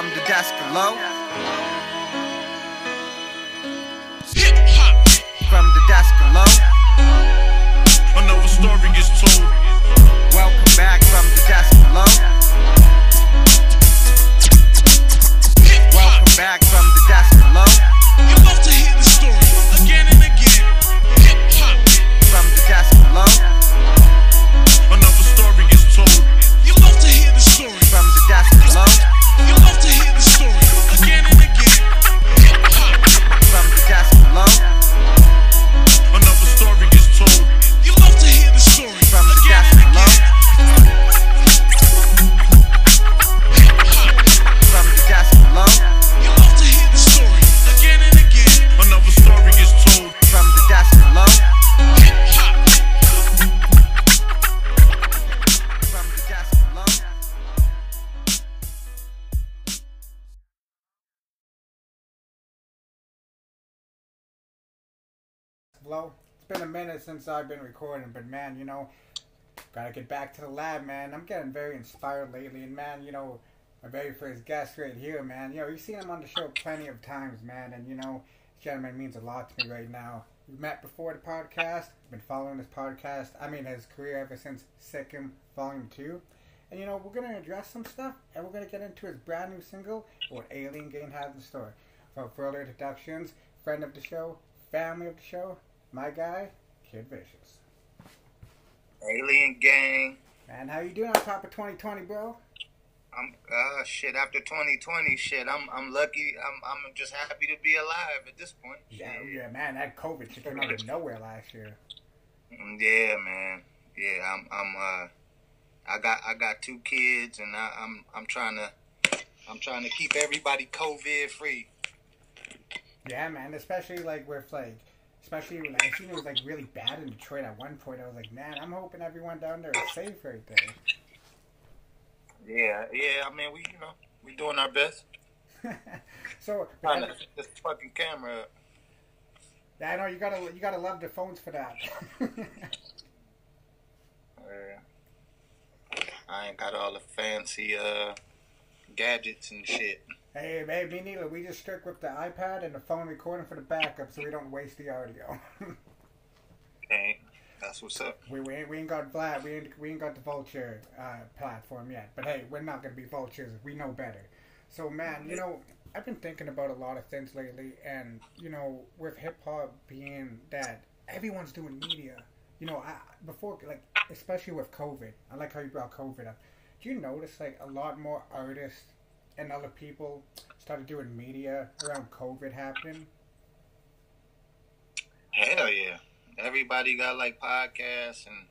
from the desk been a minute since I've been recording, but man, you know, gotta get back to the lab, man. I'm getting very inspired lately, and man, you know, my very first guest right here, man. You know, you've seen him on the show plenty of times, man, and you know, gentleman means a lot to me right now. We met before the podcast. Been following his podcast. I mean, his career ever since Sikkim Volume Two. And you know, we're gonna address some stuff, and we're gonna get into his brand new single, what Alien Gang has in store. For further introductions, friend of the show, family of the show, my guy, Kid Vicious. Alien Gang. Man, how you doing on top of 2020, bro? I'm uh shit after 2020 shit. I'm I'm lucky. I'm I'm just happy to be alive at this point. Yeah, yeah, man, that COVID shit came out of nowhere last year. Mm, Yeah, man. Yeah, I'm I'm uh I got I got two kids and I, I'm I'm trying to I'm trying to keep everybody COVID free. Yeah, man, especially like with like, especially when I seen it was like really bad in Detroit at one point. I was like, man, I'm hoping everyone down there is safe right there. Yeah, yeah. I mean, we you know we doing our best. so, Trying to set this fucking camera. up. I know you gotta you gotta love the phones for that. Yeah. I ain't got all the fancy uh gadgets and shit. Hey, babe, me neither. We just stick with the iPad and the phone recording for the backup, so we don't waste the audio. Okay, that's what's up. we, we, ain't, we ain't got Vlad, we ain't, we ain't got the Vulture uh, platform yet. But hey, we're not gonna be vultures. We know better. So man, you know, I've been thinking about a lot of things lately, and you know, with hip hop being that everyone's doing media. You know, I, before like especially with COVID, I like how you brought COVID up. Do you notice like a lot more artists and other people started doing media around COVID happening? Hell yeah. Everybody got like podcasts and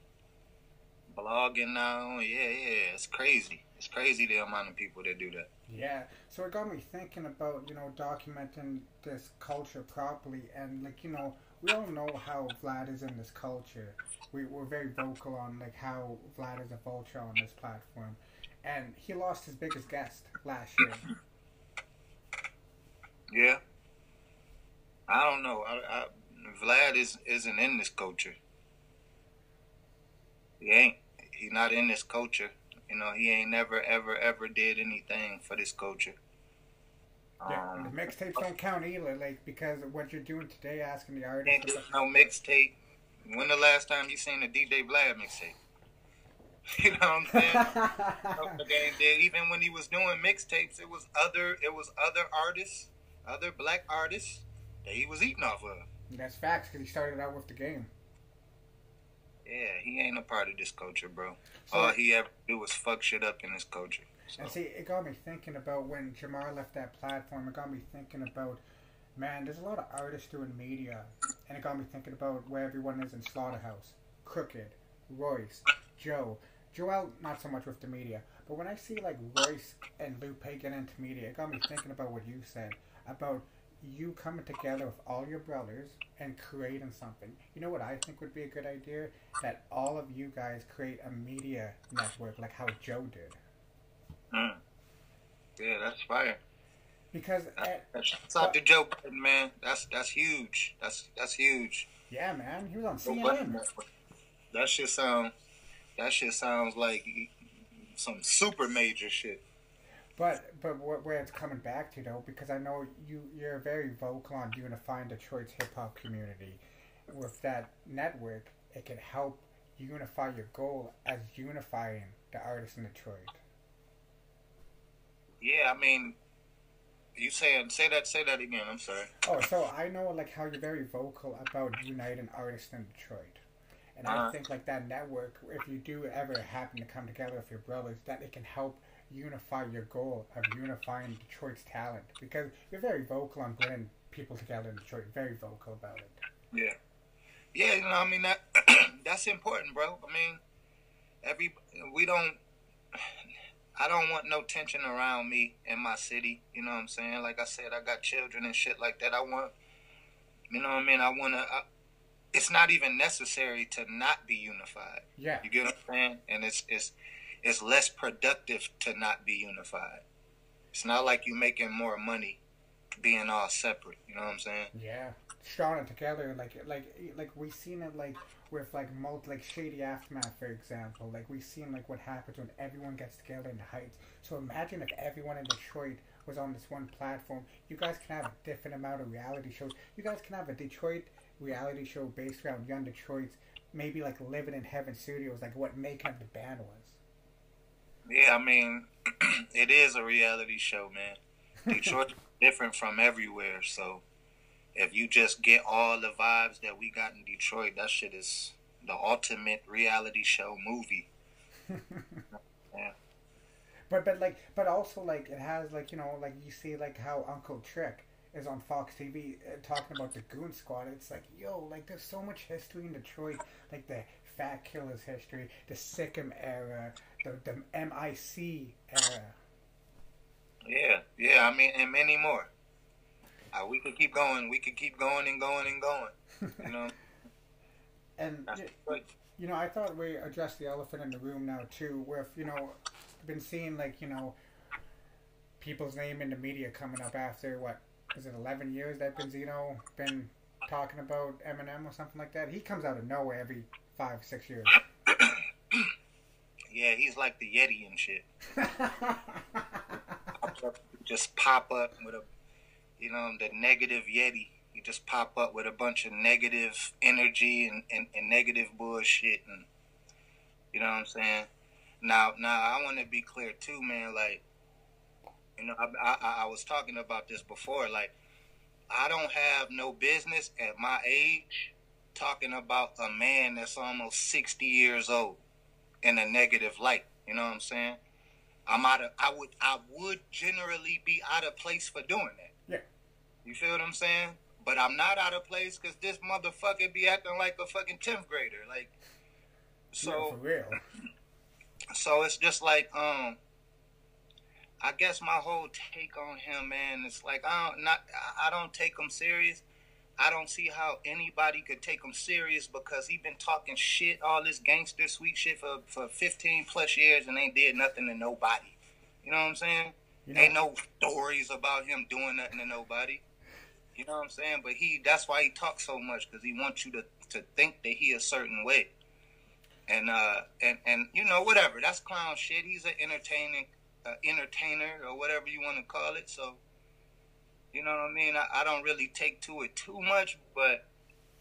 blogging now. Yeah, yeah. It's crazy. It's crazy the amount of people that do that. Yeah, so it got me thinking about you know documenting this culture properly, and like you know we all know how Vlad is in this culture. We we're very vocal on like how Vlad is a vulture on this platform, and he lost his biggest guest last year. Yeah. I don't know. I, I, Vlad is isn't in this culture. He ain't. He not in this culture. You know, he ain't never ever ever did anything for this culture. Yeah, Um, the mixtapes don't count either, like because of what you're doing today, asking the artist. did no mixtape. When the last time you seen a DJ Vlad mixtape? You know what I'm saying? Ain't did. Even when he was doing mixtapes, it was other it was other artists, other black artists that he was eating off of. That's facts because he started out with the game. Yeah, he ain't a part of this culture, bro. So- All he ever do was fuck shit up in this culture. So, And see, it got me thinking about when Jamar left that platform. It got me thinking about, man, there's a lot of artists doing media, and it got me thinking about where everyone is in Slaughterhouse, Crooked, Royce, Joe, Joell. Not so much with the media, but when I see like Royce and Lupe get into media, it got me thinking about what you said about you coming together with all your brothers and creating something. You know what I think would be a good idea? That all of you guys create a media network like how Joe did. mm. yeah, that's fire. Because at, That's out the joke, man. That's that's huge. That's that's huge. yeah, man, he was on CNN. that shit sound. That shit sounds like some super major shit. But but where it's coming back to though, because I know you you're very vocal on unifying Detroit's hip hop community. With that network, it can help unify your goal as unifying the artists in Detroit. Yeah, I mean, you saying say that say that again. I'm sorry. Oh, so I know like how you're very vocal about uniting artists in Detroit. And I Uh-huh. think like that network, if you do ever happen to come together with your brothers, that it can help unify your goal of unifying Detroit's talent. Because you're very vocal on bringing people together in Detroit, very vocal about it. Yeah, yeah. You know, I mean that that's important, bro. I mean, every we don't. I don't want no tension around me in my city. You know what I'm saying? Like I said, I got children and shit like that. I want, you know what I mean? I want to. It's not even necessary to not be unified. Yeah. You get what I'm saying? And it's it's it's less productive to not be unified. It's not like you're making more money being all separate. You know what I'm saying? Yeah. Strong it together, like like like we seen it like with like multi like shady aftermath for example. Like we seen like what happens when everyone gets together in the heights. So imagine if everyone in Detroit was on this one platform. You guys can have a different amount of reality shows. You guys can have a Detroit reality show based around young Detroit's maybe like living in heaven studios, like what making of the band was. Yeah, I mean, it is a reality show, man. Detroit's different from everywhere, so if you just get all the vibes that we got in Detroit, that shit is the ultimate reality show movie. yeah. But but like but also like it has like you know like you see like how Uncle Trick is on Fox TV uh, talking about the Goon Squad. It's like yo like there's so much history in Detroit, like the Fat Killahz history, the Sikkim era, the the MIC era. Yeah, yeah. I mean, and many more. Uh, we could keep going. We could keep going and going and going. You know, And that's y- Detroit. you know I thought we addressed the elephant in the room now too. With you know been seeing like you know people's name in the media coming up after what is it 11 years that Benzino been talking about Eminem or something like that. He comes out of nowhere every five six years. Yeah, he's like the Yeti and shit. Just pop up with a, you know, the negative Yeti. You just pop up with a bunch of negative energy and, and, and negative bullshit, and you know what I'm saying. Now, now I want to be clear too, man. Like, you know, I, I I was talking about this before. Like, I don't have no business at my age talking about a man that's almost sixty years old in a negative light. You know what I'm saying? I'm out of. I would. I would generally be out of place for doing that. Yeah. You feel what I'm saying? But I'm not out of place because this motherfucker be acting like a fucking tenth grader. Like, so Yeah, for real. so it's just like um. I guess my whole take on him, man, it's like I don't not. I- don't take him serious. I don't see how anybody could take him serious because he been talking shit, all this gangster sweet shit for for 15 plus years and ain't did nothing to nobody. You know what I'm saying? You know, Ain't no stories about him doing nothing to nobody. You know what I'm saying? But he that's why he talks so much because he wants you to to think that he a certain way. And uh and and you know whatever that's clown shit. He's an entertaining uh, entertainer or whatever you want to call it. So you know what I mean. I, I don't really take to it too much, but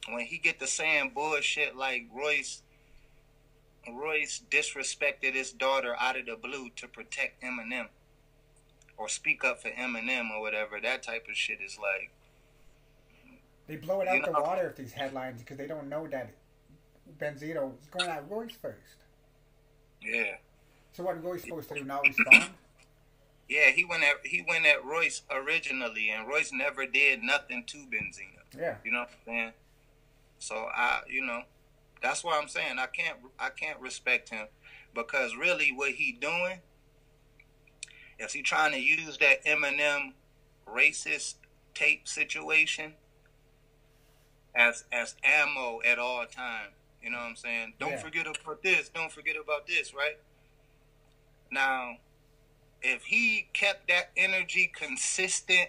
when he get to saying bullshit like Royce Royce disrespected his daughter out of the blue to protect Eminem or speak up for Eminem or whatever, that type of shit is like they blow it out you the know- water with these headlines because they don't know that Benzino is going at Royce first. yeah. So what Royce supposed to do? Not respond? Yeah, he went at he went at Royce originally, and Royce never did nothing to Benzino. Yeah. You know what I'm saying? So I, you know, that's why I'm saying I can't I can't respect him because really what he doing is he trying to use that Eminem racist tape situation as as ammo at all time. You know what I'm saying? Don't Yeah. forget about this. Don't forget about this. Right now, if he kept that energy consistent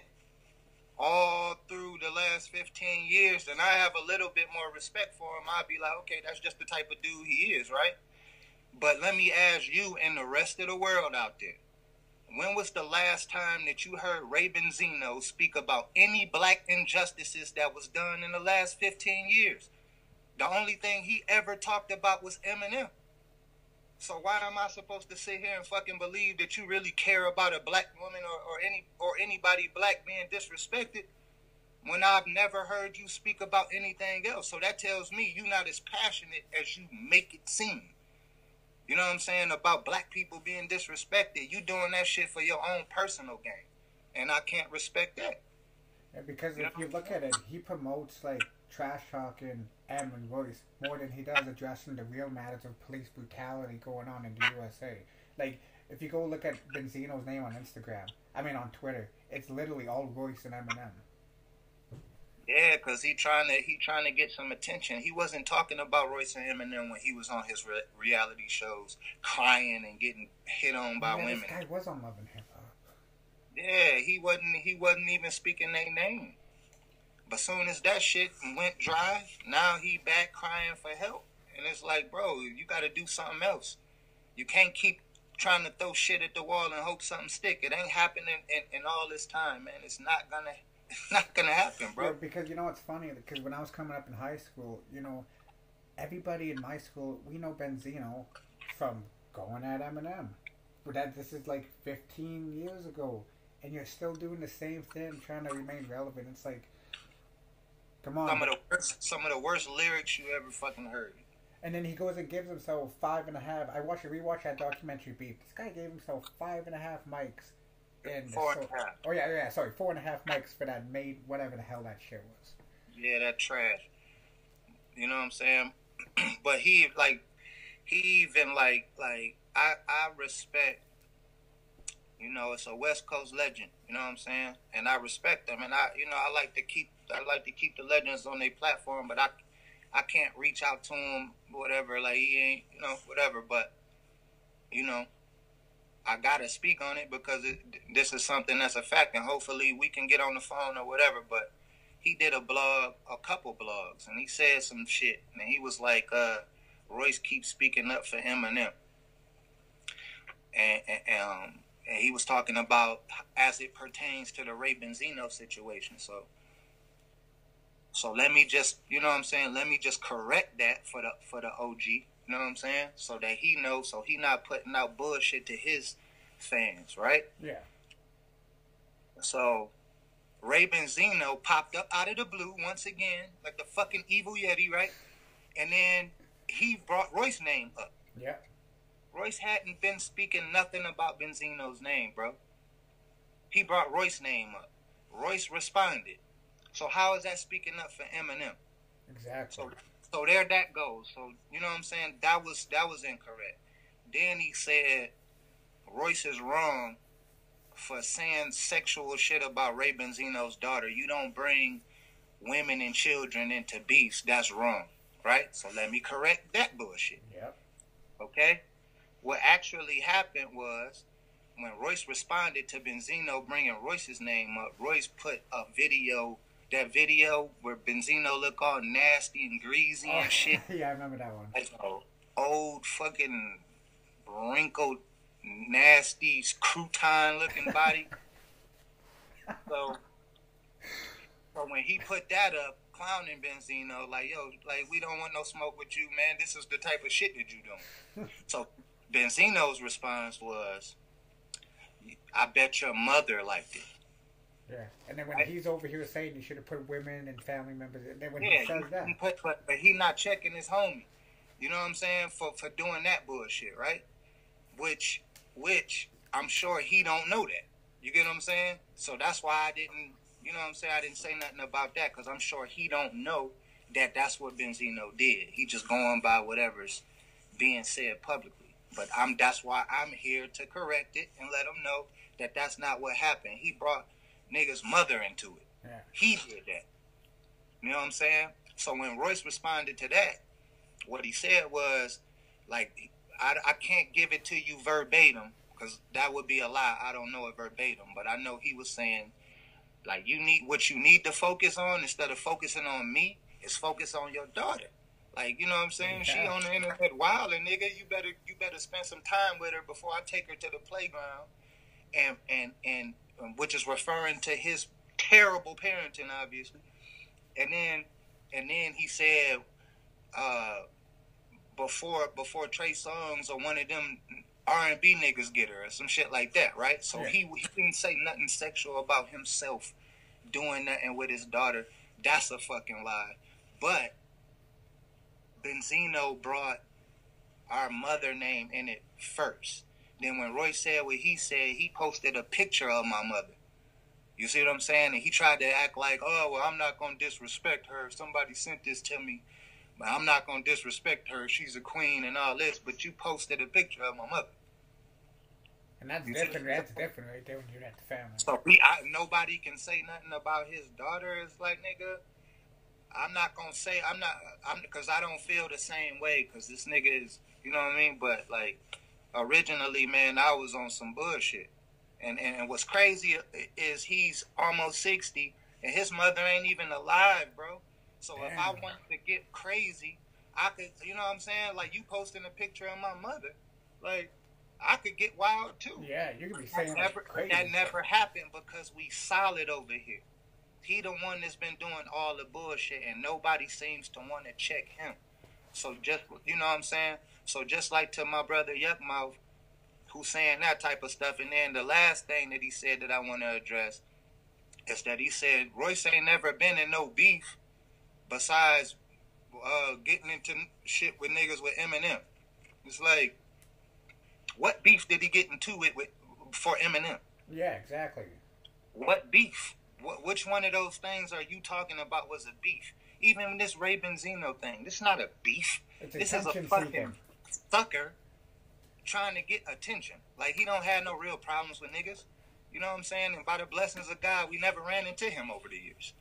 all through the last 15 years, then I have a little bit more respect for him. I'd be like, okay, that's just the type of dude he is, right? But let me ask you and the rest of the world out there when was the last time that you heard Ray Benzino speak about any black injustices that was done in the last 15 years? The only thing he ever talked about was Eminem. So why am I supposed to sit here and fucking believe that you really care about a black woman or, or any or anybody black being disrespected when I've never heard you speak about anything else? So that tells me you're not as passionate as you make it seem. You know what I'm saying? About black people being disrespected. You doing that shit for your own personal gain. And I can't respect that. Yeah, because if you look at it, he promotes like trash talking Em and Royce more than he does addressing the real matters of police brutality going on in the USA. Like, if you go look at Benzino's name on Instagram, I mean on Twitter, it's literally all Royce and Eminem. Yeah, cause he trying to he trying to get some attention. He wasn't talking about Royce and Eminem when he was on his re- reality shows, crying and getting hit on by Man, women. This guy was on Love and Hip Hop. Yeah, he wasn't he wasn't even speaking their name. But soon as that shit went dry, now he back crying for help. And it's like, bro, you got to do something else. You can't keep trying to throw shit at the wall and hope something stick. It ain't happening in, in all this time, man. It's not gonna it's not gonna happen, Bro, bro. because you know what's funny? Because when I was coming up in high school, you know, everybody in my school, we know Benzino from going at Eminem. But that this is like 15 years ago, and you're still doing the same thing, trying to remain relevant. It's like, come on. Some of the worst, some of the worst lyrics you ever fucking heard. And then he goes and gives himself five and a half. I watched rewatch that documentary beat. This guy gave himself five and a half mics. And Four and a half. Oh yeah, yeah. Sorry, four and a half mics for that made whatever the hell that shit was. Yeah, that trash. You know what I'm saying? but he like he even like like I I respect you know, it's a West Coast legend, you know what I'm saying? And I respect them and I you know, I like to keep I like to keep the legends on their platform, but I I can't reach out to him whatever like he ain't, you know, whatever, but you know, I gotta speak on it because it, this is something that's a fact, and hopefully we can get on the phone or whatever. But he did a blog, a couple blogs, and he said some shit, and he was like, uh, "Royce keeps speaking up for Eminem," and, and um, and he was talking about as it pertains to the Ray Benzino situation. So, so let me just, you know what I'm saying? Let me just correct that for the for the OG. You know what I'm saying? So that he knows, so he not putting out bullshit to his fans, right? Yeah. So Ray Benzino popped up out of the blue once again, like the fucking evil Yeti, right? And then he brought Royce's name up. Yeah. Royce hadn't been speaking nothing about Benzino's name, bro. He brought Royce's name up. Royce responded. So how is that speaking up for Eminem? Exactly. So so there that goes. So you know what I'm saying? That was that was incorrect. Then he said Royce is wrong for saying sexual shit about Ray Benzino's daughter. You don't bring women and children into beefs. That's wrong. Right? So let me correct that bullshit. Yep. Okay? What actually happened was when Royce responded to Benzino bringing Royce's name up, Royce put a video, that video where Benzino look all nasty and greasy and oh, shit. yeah, I remember that one. Like old fucking wrinkled, nasty crouton looking body. so, so when he put that up, clowning Benzino, like, yo, like, we don't want no smoke with you, man. This is the type of shit that you doing. so Benzino's response was, I bet your mother liked it. Yeah. And then when Right. he's over here saying you should have put women and family members, and then when Yeah, he says that, put, but, but he not checking his homie. You know what I'm saying? For for doing that bullshit, right? Which which I'm sure he don't know that. You get what I'm saying? So that's why I didn't. You know what I'm saying? I didn't say nothing about that because I'm sure he don't know that that's what Benzino did. He just going by whatever's being said publicly. But I'm that's why I'm here to correct it and let him know that that's not what happened. He brought nigga's mother into it. yeah. He did that. You know what I'm saying? So when Royce responded to that, what he said was, like, I, I can't give it to you verbatim because that would be a lie. I don't know it verbatim, but I know he was saying, like, you need what you need to focus on instead of focusing on me is focus on your daughter. Like, you know what I'm saying? She on the internet wild and nigga, you better you better spend some time with her before I take her to the playground and and and which is referring to his terrible parenting, obviously. And then and then he said, uh, before before Trey Songz or one of them R and B niggas get her or some shit like that, right? So Yeah. he he didn't say nothing sexual about himself doing nothing with his daughter. That's a fucking lie. But Benzino brought our mother name in it first. Then when Roy said what he said, he posted a picture of my mother. You see what I'm saying? And he tried to act like, oh, well, I'm not going to disrespect her. Somebody sent this to me. But I'm not going to disrespect her. She's a queen and all this. But you posted a picture of my mother. And that's you different. That's different right there when you're at the family. So we, I, nobody can say nothing about his daughter. It's like, nigga, I'm not gonna say I'm not. I'm because I don't feel the same way. Because this nigga is, you know what I mean. But like, originally, man, I was on some bullshit. And and, and what's crazy is he's almost sixty, and his mother ain't even alive, bro. So if I Damn. wanted to get crazy, I could. You know what I'm saying? Like you posting a picture of my mother, like I could get wild too. Yeah, you could be That saying never, crazy. that never happened because we solid over here. He the one that's been doing all the bullshit, and nobody seems to want to check him. So just you know what I'm saying. So just like to my brother Yukmouth, who's saying that type of stuff, and then the last thing that he said that I want to address is that he said Royce ain't never been in no beef besides uh, getting into shit with niggas with Eminem. It's like, what beef did he get into it with for Eminem? Yeah, exactly. What beef? What, which one of those things are you talking about was a beef? Even this Ray Benzino thing, this is not a beef. It's This is a fucking seeking. sucker trying to get attention. Like he don't have no real problems with niggas. You know what I'm saying? And by the blessings of God, we never ran into him over the years.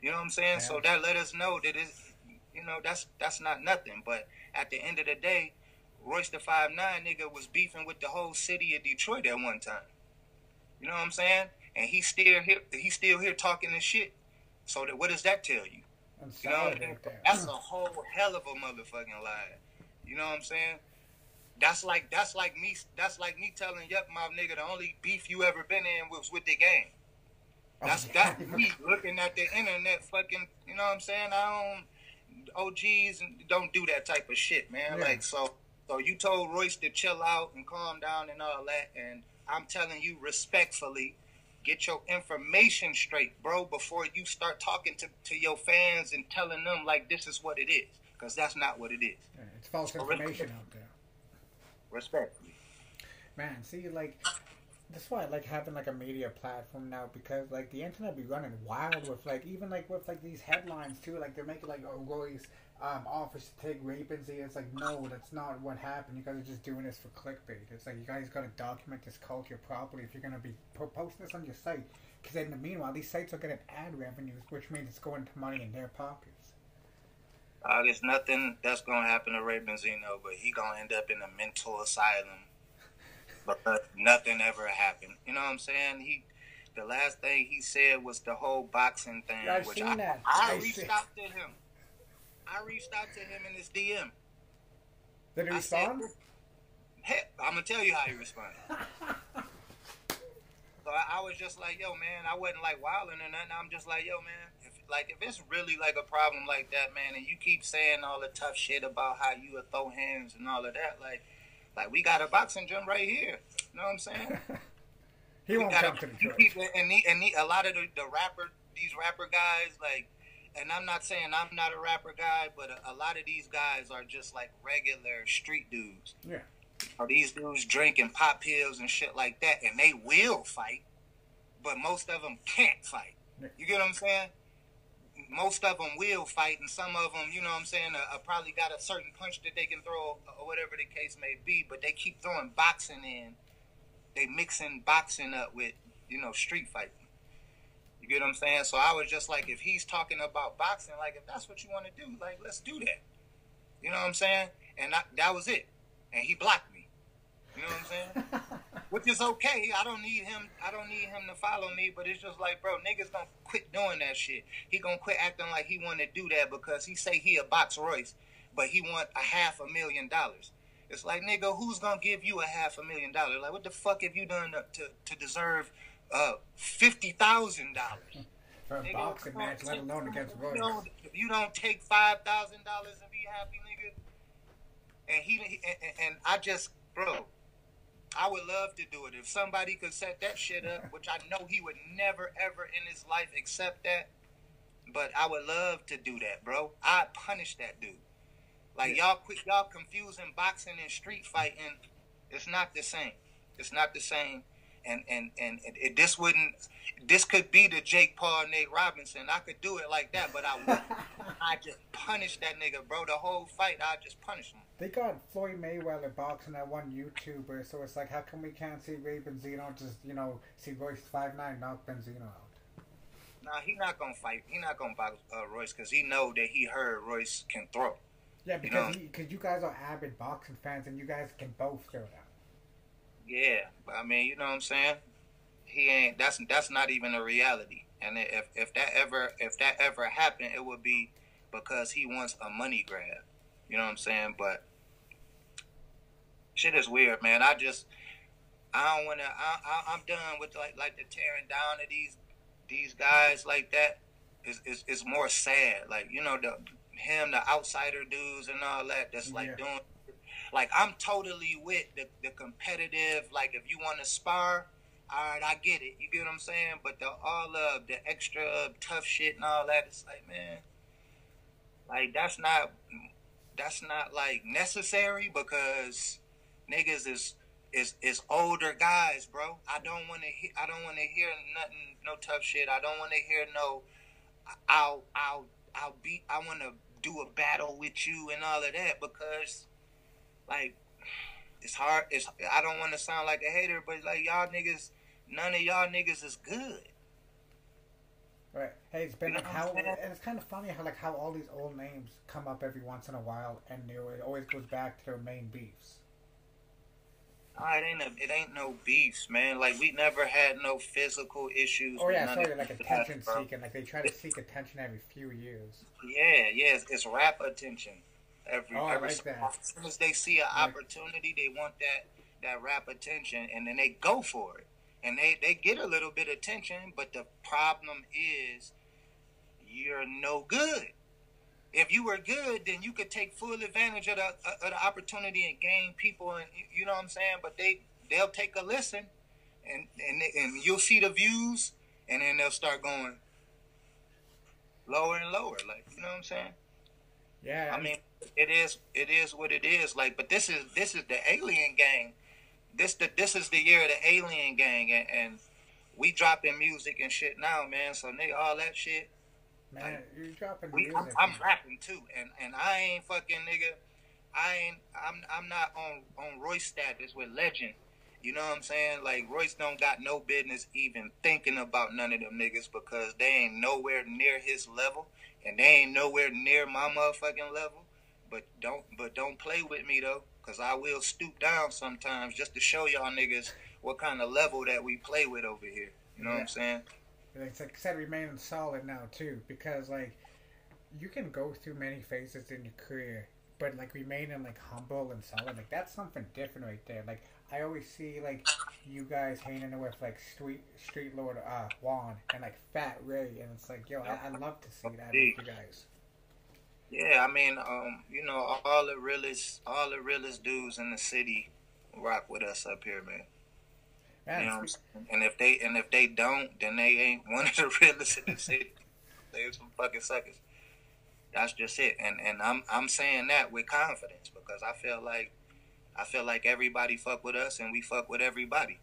You know what I'm saying? So that let us know that it's you know, that's that's not nothing. But at the end of the day, Royce the five nine nigga was beefing with the whole city of Detroit at one time. You know what I'm saying? And he's still here he's still here talking this shit. So that what does that tell you? And You know, solid right there. that's a whole hell of a motherfucking lie. You know what I'm saying? That's like that's like me that's like me telling Yukmouth nigga the only beef you ever been in was with the game. Oh, that's Oh, that's me looking at the internet fucking you know what I'm saying? I don't OGs and don't do that type of shit, man. Yeah. Like so so you told Royce to chill out and calm down and all that and I'm telling you respectfully get your information straight, bro, before you start talking to, to your fans and telling them like this is what it is. Because that's not what it is. Yeah, it's false information respect- out there. Respectfully. Man, see, like, that's why I like having like a media platform now because like the internet be running wild with like even like with like these headlines too. Like they're making like oh Royce um offers to take rape and see. It's like no, that's not what happened. You guys are just doing this for clickbait. It's like you guys got to document this culture properly if you're gonna be po- posting this on your site. Because in the meanwhile, these sites are getting ad revenues, which means it's going to money in their pockets. Uh, there's nothing that's gonna happen to Ray Benzino, but he gonna end up in a mental asylum. But nothing ever happened. You know what I'm saying? He, the last thing he said was the whole boxing thing, I've which seen I, that. I I've reached out to him. I reached out to him in his DM. Did he I said, respond? Hey, I'm gonna tell you how he responded. so I, I was just like, yo, man, I wasn't like wilding or nothing. I'm just like, yo, man, if like if it's really like a problem like that, man, and you keep saying all the tough shit about how you would throw hands and all of that, like, like we got a boxing gym right here. You know what I'm saying? he won't We gotta- come to you Detroit. and the, and the, a lot of the, the rapper, these rapper guys, like, and I'm not saying I'm not a rapper guy, but a, a lot of these guys are just like regular street dudes. Yeah. Or these dudes drinking pop pills and shit like that, and they will fight, but most of them can't fight. You get what I'm saying? Most of them will fight, and some of them, you know what I'm saying, uh, uh, probably got a certain punch that they can throw, or whatever the case may be, but they keep throwing boxing in. They mixing boxing up with, you know, street fighting. You get what I'm saying? So I was just like, if he's talking about boxing, like, if that's what you want to do, like, let's do that. You know what I'm saying? And I, that was it. And he blocked me. You know what I'm saying? Which is okay. I don't need him. I don't need him to follow me. But it's just like, bro, niggas gonna quit doing that shit. He gonna quit acting like he want to do that because he say he a box Royce, but he want a half a million dollars. It's like, nigga, who's gonna give you a half a million dollars? Like, what the fuck have you done to to, to deserve uh fifty thousand dollars? For a boxing match, let alone against You Royce. don't, if you don't take five thousand dollars and be happy, nigga. And he, and- and I just, bro, I would love to do it if somebody could set that shit up, which I know he would never ever in his life accept that. But I would love to do that, bro. I'd punish that dude. Like y'all quit y'all confusing boxing and street fighting. It's not the same. It's not the same. And and and it, it, this wouldn't. This could be the Jake Paul Nate Robinson. I could do it like that, but I wouldn't. I just punish that nigga, bro. The whole fight, I just punish him. They got Floyd Mayweather boxing that one YouTuber, so it's like, how come we can't see Ray Benzino just, you know, see Royce five nine knock Benzino out? Nah, he not gonna fight. He not gonna box uh, Royce because he know that he heard Royce can throw. Yeah, You because know- he, cause you guys are avid boxing fans, and you guys can both throw down. Yeah, but I mean, you know what I'm saying? He ain't. That's that's not even a reality. And if if that ever if that ever happened, it would be because he wants a money grab. You know what I'm saying? But shit is weird, man. I just I don't wanna. I, I I'm done with like like the tearing down of these these guys like that. Is it's, is more sad. Like you know the him the outsider dudes and all that. That's like Yeah. doing like I'm totally with the, the competitive. Like if you want to spar, all right, I get it. You get what I'm saying? But the all of the extra tough shit and all that, it's like man, like that's not that's not like necessary because niggas is is is older guys, bro. I don't want to. I don't want to hear nothing, no tough shit. I don't want to hear no. I'll I'll I'll be. I want to do a battle with you and all of that because, like, it's hard. It's I don't want to sound like a hater, but like y'all niggas, none of y'all niggas is good. Right. Hey, it's been You know like how, and it's kind of funny how like how all these old names come up every once in a while, and it always goes back to their main beefs. Oh, it ain't a, it ain't no beefs, man. Like we never had no physical issues. Oh yeah, sorry, like attention seeking. Like they try to seek attention every few years. Yeah, yeah, it's, it's rap attention. Every, Oh, every like as soon as they see an Like- opportunity, they want that that rap attention, and then they go for it, and they they get a little bit of attention. But the problem is, you're no good. If you were good, then you could take full advantage of the of the opportunity and gain people, and you know what I'm saying. But they they'll take a listen, and and and you'll see the views, and then they'll start going lower and lower. Like you know what I'm saying. Yeah, I mean, it is it is what it is. Like, but this is this is the alien gang. This the this is the year of the alien gang, and, and we dropping music and shit now, man. So nigga, all that shit. man, you're dropping We, music. I'm, I'm rapping too, and and I ain't fucking nigga. I ain't. I'm I'm not on on Royce status with Legend. You know what I'm saying? Like Royce don't got no business even thinking about none of them niggas because they ain't nowhere near his level, and they ain't nowhere near my motherfucking level. But don't but don't play with me though, cause I will stoop down sometimes just to show y'all niggas what kind of level that we play with over here. You know what I'm saying? It's like I said, remaining solid now too, because like you can go through many phases in your career, but like remaining like humble and solid, like that's something different right there. Like I always see like you guys hanging with like Street Street Lord uh Juan and like Fat Ray, and it's like yo, I, I love to see that with you guys. Yeah, I mean, um, you know, all the realest, all the realest dudes in the city rock with us up here, man. Man, You know what I'm it's- saying? And if they and if they don't, then they ain't one of the realest in the city. They're some fucking suckers. That's just it. And and I'm I'm saying that with confidence because I feel like I feel like everybody fuck with us and we fuck with everybody.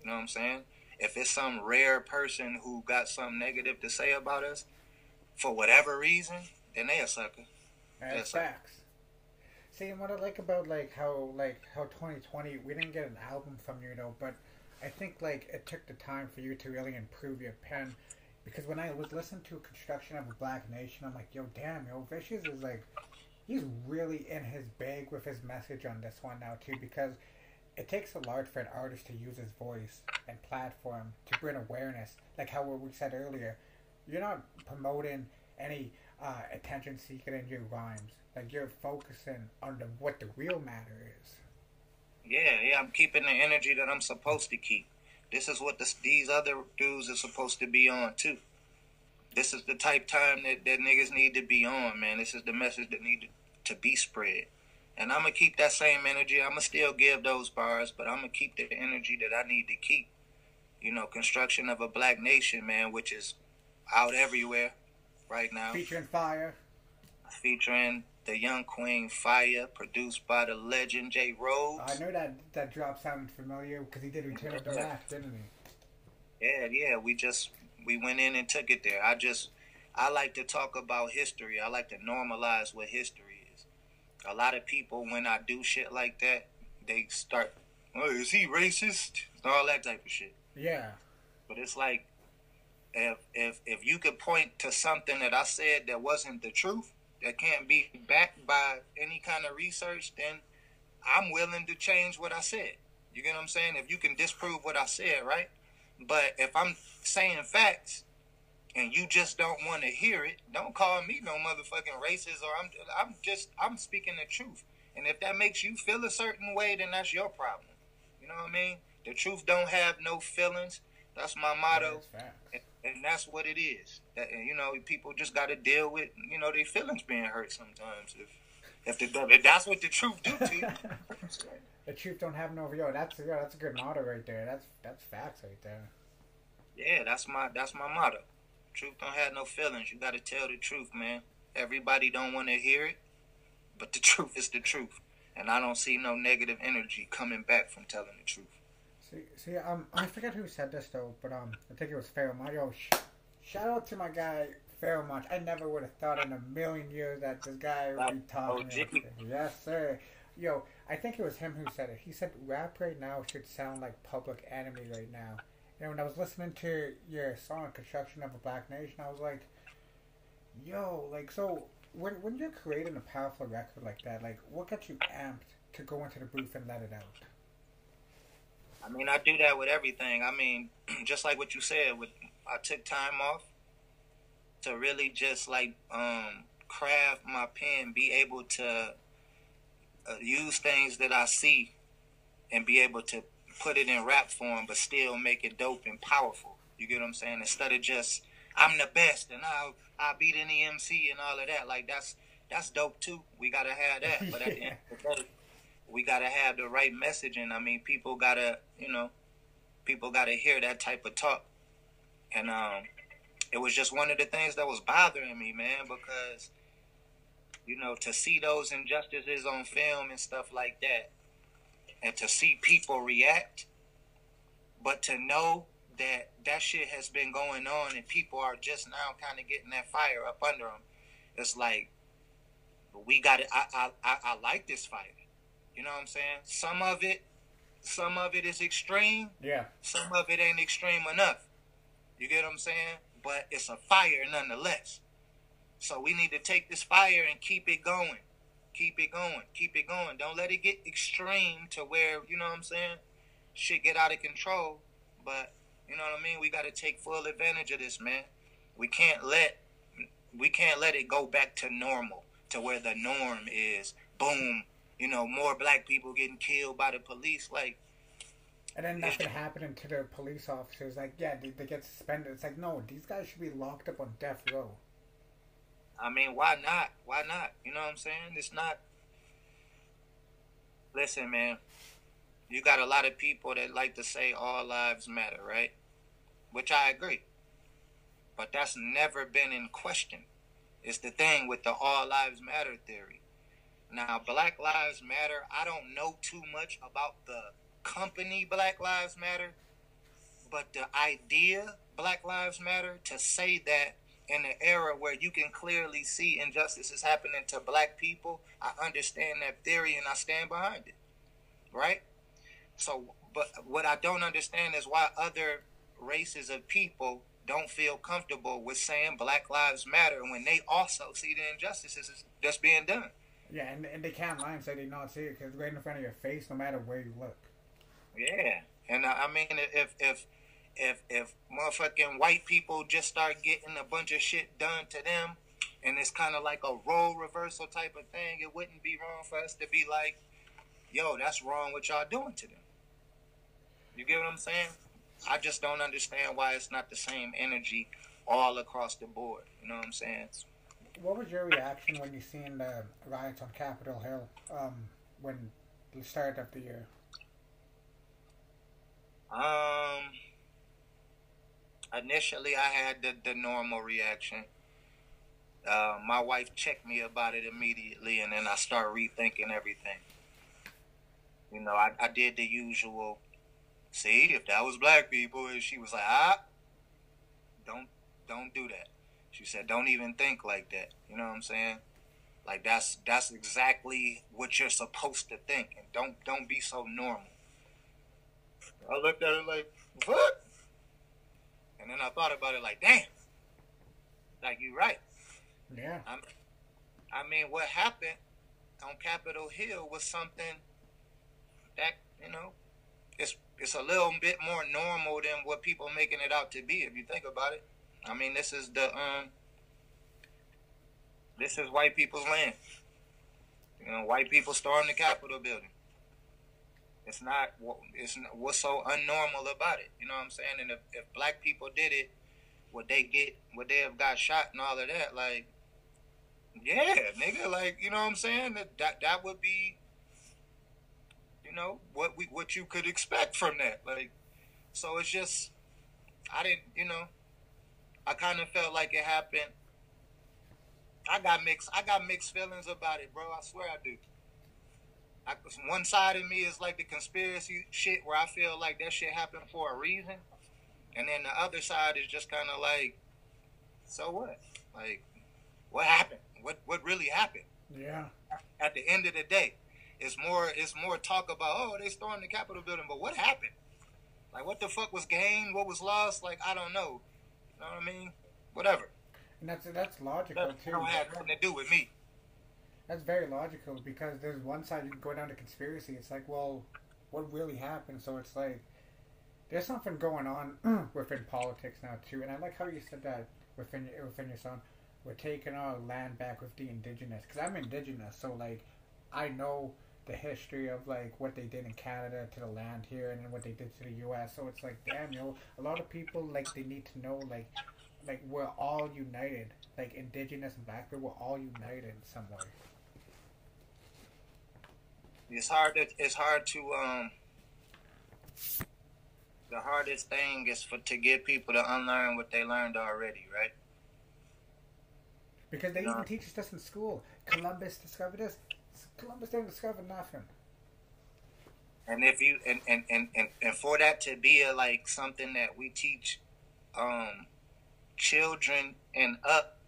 You know what I'm saying? If it's some rare person who got something negative to say about us, for whatever reason, then they a sucker. That's facts. See, and what I like about like how like how 2020 we didn't get an album from you know, but I think like it took the time for you to really improve your pen. Because when I was listening to Construction of a Black Nation, I'm like, yo, damn, yo, Vicious is like, he's really in his bag with his message on this one now too. Because it takes a lot for an artist to use his voice and platform to bring awareness. Like how we said earlier, you're not promoting any uh, attention seeking in your rhymes. Like you're focusing on the what the real matter is. Yeah, yeah, I'm keeping the energy that I'm supposed to keep. This is what this, these other dudes are supposed to be on too. This is the type time that, that niggas need to be on, man. This is the message that need to, to be spread. And I'm gonna keep that same energy. I'm gonna still give those bars, but I'm gonna keep the energy that I need to keep. You know, construction of a black nation, man, which is out everywhere right now, Featuring fire. featuring the young queen Fire, produced by the legend J. Rhodes. I know that that drop sounded familiar because he did Return of the Rack, didn't he? Yeah, yeah, we just we went in and took it there. I just I like to talk about history. I like to normalize what history is. A lot of people when I do shit like that, they start, oh, is he racist? All that type of shit. Yeah. But it's like if if if you could point to something that I said that wasn't the truth, that can't be backed by any kind of research, then I'm willing to change what I said. You get what I'm saying? If you can disprove what I said, right? But if I'm saying facts and you just don't want to hear it, don't call me no motherfucking racist or I'm I'm just I'm speaking the truth. And if that makes you feel a certain way, then that's your problem. You know what I mean? The truth don't have no feelings. That's my motto. And, that's what it is. That and, you know, people just got to deal with you know their feelings being hurt sometimes. If if, the, if that's what the truth do to you, The truth don't have no yo. That's yeah, that's a good motto right there. That's that's facts right there. yeah, that's my that's my motto. Truth don't have no feelings. You got to tell the truth, man. Everybody don't want to hear it, but the truth is the truth, and I don't see no negative energy coming back from telling the truth. See, see, um, I forget who said this though, but um, I think it was Fairmont. Yo, sh- shout out to my guy Fairmont. I never would have thought in a million years that this guy would be talking. OG. like. Yes, sir. Yo, I think it was him who said it. He said rap right now should sound like Public Enemy right now. You know, when I was listening to your song "Construction of a Black Nation," I was like, yo, like, so when when you're creating a powerful record like that, like, what gets you amped to go into the booth and let it out? I mean, I do that with everything. I mean, just like what you said, with I took time off to really just like um, craft my pen, be able to uh, use things that I see, and be able to put it in rap form, but still make it dope and powerful. You get what I'm saying? Instead of just I'm the best and I'll I beat any MC and all of that. Like that's that's dope too. We gotta have that. But at the end of the day, we gotta have the right messaging. I mean, people gotta, you know, people gotta hear that type of talk. And um, it was just one of the things that was bothering me, man, because you know, to see those injustices on film and stuff like that, and to see people react, but to know that that shit has been going on and people are just now kind of getting that fire up under them, it's like we got it. I, I I I like this fire. You know what I'm saying? Some of it, some of it is extreme. Yeah. Some of it ain't extreme enough. You get what I'm saying? But it's a fire nonetheless. So we need to take this fire and keep it going. Keep it going. Keep it going. Don't let it get extreme to where, you know what I'm saying? Shit get out of control. But, you know what I mean? We got to take full advantage of this, man. We can't let we can't let it go back to normal, to where the norm is boom, you know, more black people getting killed by the police like And then nothing happening to the police officers. Like, yeah, they, they get suspended. It's like, no, these guys should be locked up on death row. I mean, why not? Why not? You know what I'm saying? It's not. Listen, man. You got a lot of people that like to say all lives matter, right? Which I agree. But that's never been in question. It's the thing with the all lives matter theory. Now, Black Lives Matter, I don't know too much about the company Black Lives Matter, but the idea Black Lives Matter to say that in an era where you can clearly see injustices happening to black people, I understand that theory and I stand behind it. Right? So, but what I don't understand is why other races of people don't feel comfortable with saying Black Lives Matter when they also see the injustices that's being done. Yeah, and, and they can't lie and say they not see it because it's right in front of your face, no matter where you look. Yeah, and uh, I mean, if if if if motherfucking white people just start getting a bunch of shit done to them, and it's kind of like a role reversal type of thing, it wouldn't be wrong for us to be like, yo, that's wrong what y'all doing to them. You get what I'm saying? I just don't understand why it's not the same energy all across the board. You know what I'm saying? What was your reaction when you seen the riots on Capitol Hill um, when the start of the year? Um, initially I had the, the normal reaction. Uh, my wife checked me about it immediately, and then I start rethinking everything. You know, I, I did the usual. See, if that was black people, and she was like, ah, don't don't do that. She said, don't even think like that. You know what I'm saying? Like that's that's exactly what you're supposed to think, and don't don't be so normal. I looked at it like, what? And then I thought about it like, damn, like you're right. Yeah. I'm, I mean, what happened on Capitol Hill was something that you know, it's it's a little bit more normal than what people making it out to be. If you think about it, I mean, this is the um, this is white people's land. You know, white people stormed the Capitol building. It's not it's not, what's so unnormal about it. You know what I'm saying? And if, if black people did it, would they get would they have got shot and all of that? Like, yeah, nigga, like you know what I'm saying? That that, that would be, you know, what we what you could expect from that. Like, so it's just, I didn't, you know, I kind of felt like it happened. I got mixed. I got mixed feelings about it, bro. I swear I do. I, one side of me is like the conspiracy shit, where I feel like that shit happened for a reason, and then the other side is just kind of like, so what? Like, what happened? What what really happened? Yeah. At the end of the day, it's more it's more talk about oh they stormed the Capitol building, but what happened? Like what the fuck was gained? What was lost? Like I don't know. You know what I mean? Whatever. And that's that's logical That too. don't have nothing to do with me. That's very logical because there's one side you can go down to conspiracy. It's like, well, what really happened? So it's like there's something going on within politics now too. And I like how you said that within within your song. We're taking our land back with the indigenous because I'm indigenous, so like I know the history of like what they did in Canada to the land here and then what they did to the U.S. So it's like, damn, yo, a lot of people like they need to know like like we're all united, like indigenous and black people, we're all united somewhere. some. It's hard. To, it's hard to um. The hardest thing is for to get people to unlearn what they learned already, right? Because they No. even teach us this in school. Columbus discovered this. Columbus didn't discover nothing. And if you and and, and, and, and for that to be a, like something that we teach um children and up,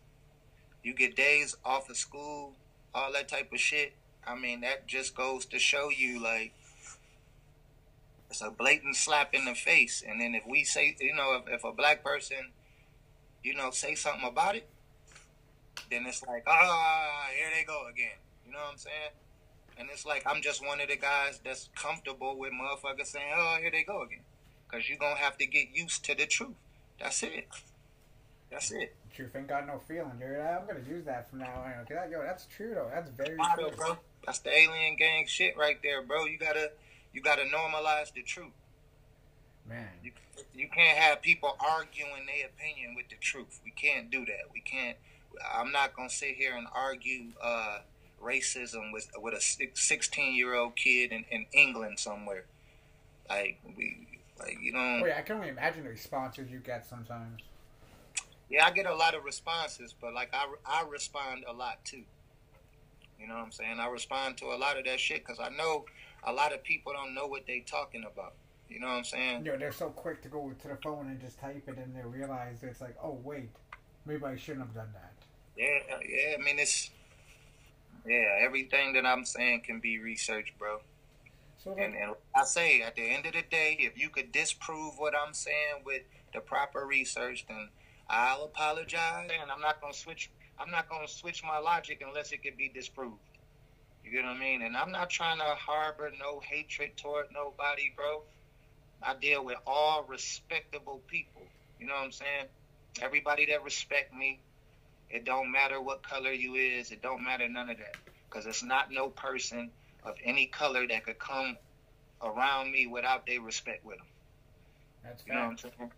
you get days off of school, all that type of shit. I mean, that just goes to show you like it's a blatant slap in the face. And then if we say, you know, if, if a black person, you know, say something about it, then it's like, ah, here they go again. You know what I'm saying? And it's like I'm just one of the guys that's comfortable with motherfuckers saying, "Oh, here they go again," because you're gonna have to get used to the truth. That's it. That's it. Truth ain't got no feeling, dude. I'm gonna use that from now on. Okay, Yo, that's true though. That's very true. bro. That's the alien gang shit right there, bro. You gotta, you gotta normalize the truth. Man. You, you can't have people arguing their opinion with the truth. We can't do that. We can't. I'm not gonna sit here and argue uh, racism with with a 16 year old kid in, in England somewhere. Like we, like you know. Yeah, I can only imagine the responses you get sometimes. Yeah, I get a lot of responses, but like I, I respond a lot too. You know what I'm saying? I respond to a lot of that shit because I know a lot of people don't know what they're talking about. You know what I'm saying? Yo, they're so quick to go to the phone and just type it, and they realize it's like, oh wait, maybe I shouldn't have done that. Yeah, uh, yeah. I mean, it's yeah. Everything that I'm saying can be researched, bro. So And, and I say, at the end of the day, if you could disprove what I'm saying with the proper research, then I'll apologize, and I'm not gonna switch. I'm not gonna switch my logic unless it can be disproved. You get what I mean? And I'm not trying to harbor no hatred toward nobody, bro. I deal with all respectable people. You know what I'm saying? Everybody that respect me. It don't matter what color you is. It don't matter none of that. Because it's not no person of any color that could come around me without their respect with them. That's You know what. I'm saying?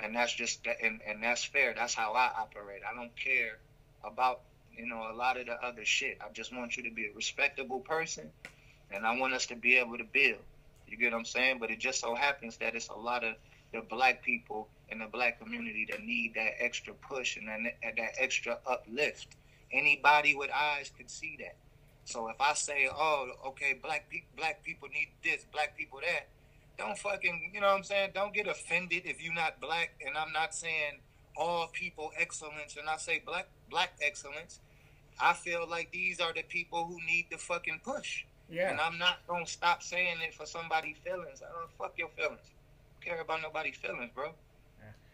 And that's just that, and, and that's fair. That's how I operate. I don't care about you know a lot of the other shit. I just want you to be a respectable person, and I want us to be able to build. You get what I'm saying? But it just so happens that it's a lot of the black people in the black community that need that extra push and that, that extra uplift. Anybody with eyes can see that. So if I say, "Oh, okay, black people, black people need this, black people that," don't fucking, you know what I'm saying? Don't get offended if you're not black. And I'm not saying all people excellence, and I say black black excellence. I feel like these are the people who need the fucking push. Yeah. And I'm not gonna stop saying it for somebody's feelings. I don't fuck your feelings. care about nobody's feelings, bro.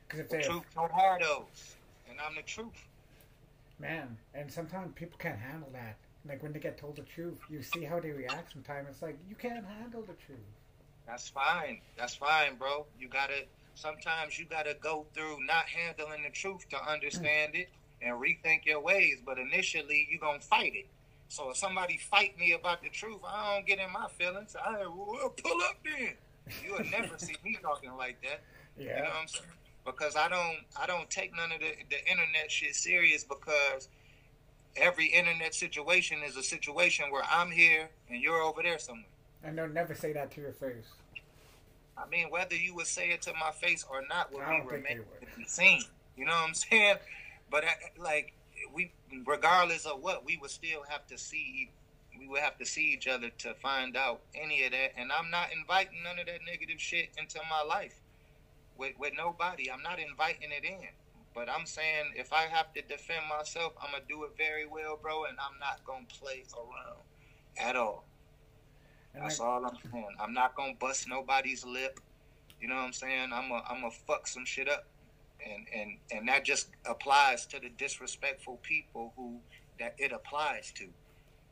Because if The they, truth have those, and I'm the truth. man, and sometimes people can't handle that. Like when they get told the truth, you see how they react. Sometimes it's like you can't handle the truth. That's fine. That's fine, bro. You gotta. Sometimes you gotta go through not handling the truth to understand it and rethink your ways. But initially, you gonna fight it. So if somebody fight me about the truth, I don't get in my feelings. I well, pull up then. You will never see me talking like that. You know Yeah. what I'm saying? Because I don't I don't take none of the, the internet shit serious because every internet situation is a situation where I'm here and you're over there somewhere. And they'll never say that to your face. I mean, whether you would say it to my face or not I be don't remain would. to be seen. You know what I'm saying? But uh, like we, regardless of what, we would still have to see. We would have to see each other to find out any of that. And I'm not inviting none of that negative shit into my life with with nobody. I'm not inviting it in. But I'm saying if I have to defend myself, I'm gonna do it very well, bro. And I'm not gonna play around at all. And That's all I'm saying. I'm not gonna bust nobody's lip. You know what I'm saying? I'm a I'm a fuck some shit up, and and and that just applies to the disrespectful people who that it applies to.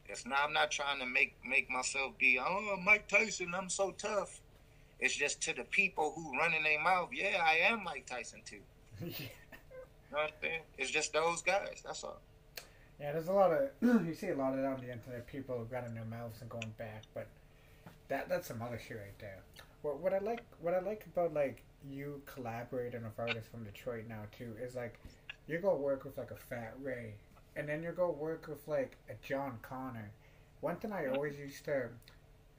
It's not. I'm not trying to make make myself be oh Mike Tyson. I'm so tough. It's just to the people who running their mouth. Yeah, I am Mike Tyson too. You know what I'm saying? It's just those guys. That's all. yeah, there's a lot of you see a lot of that on the internet. People running their mouths and going back, but that that's some other shit right there. What what I like what I like about like you collaborating with artists from Detroit now too is like you go work with like a Fat Ray, and then you go work with like a Jon Connor. One thing I always used to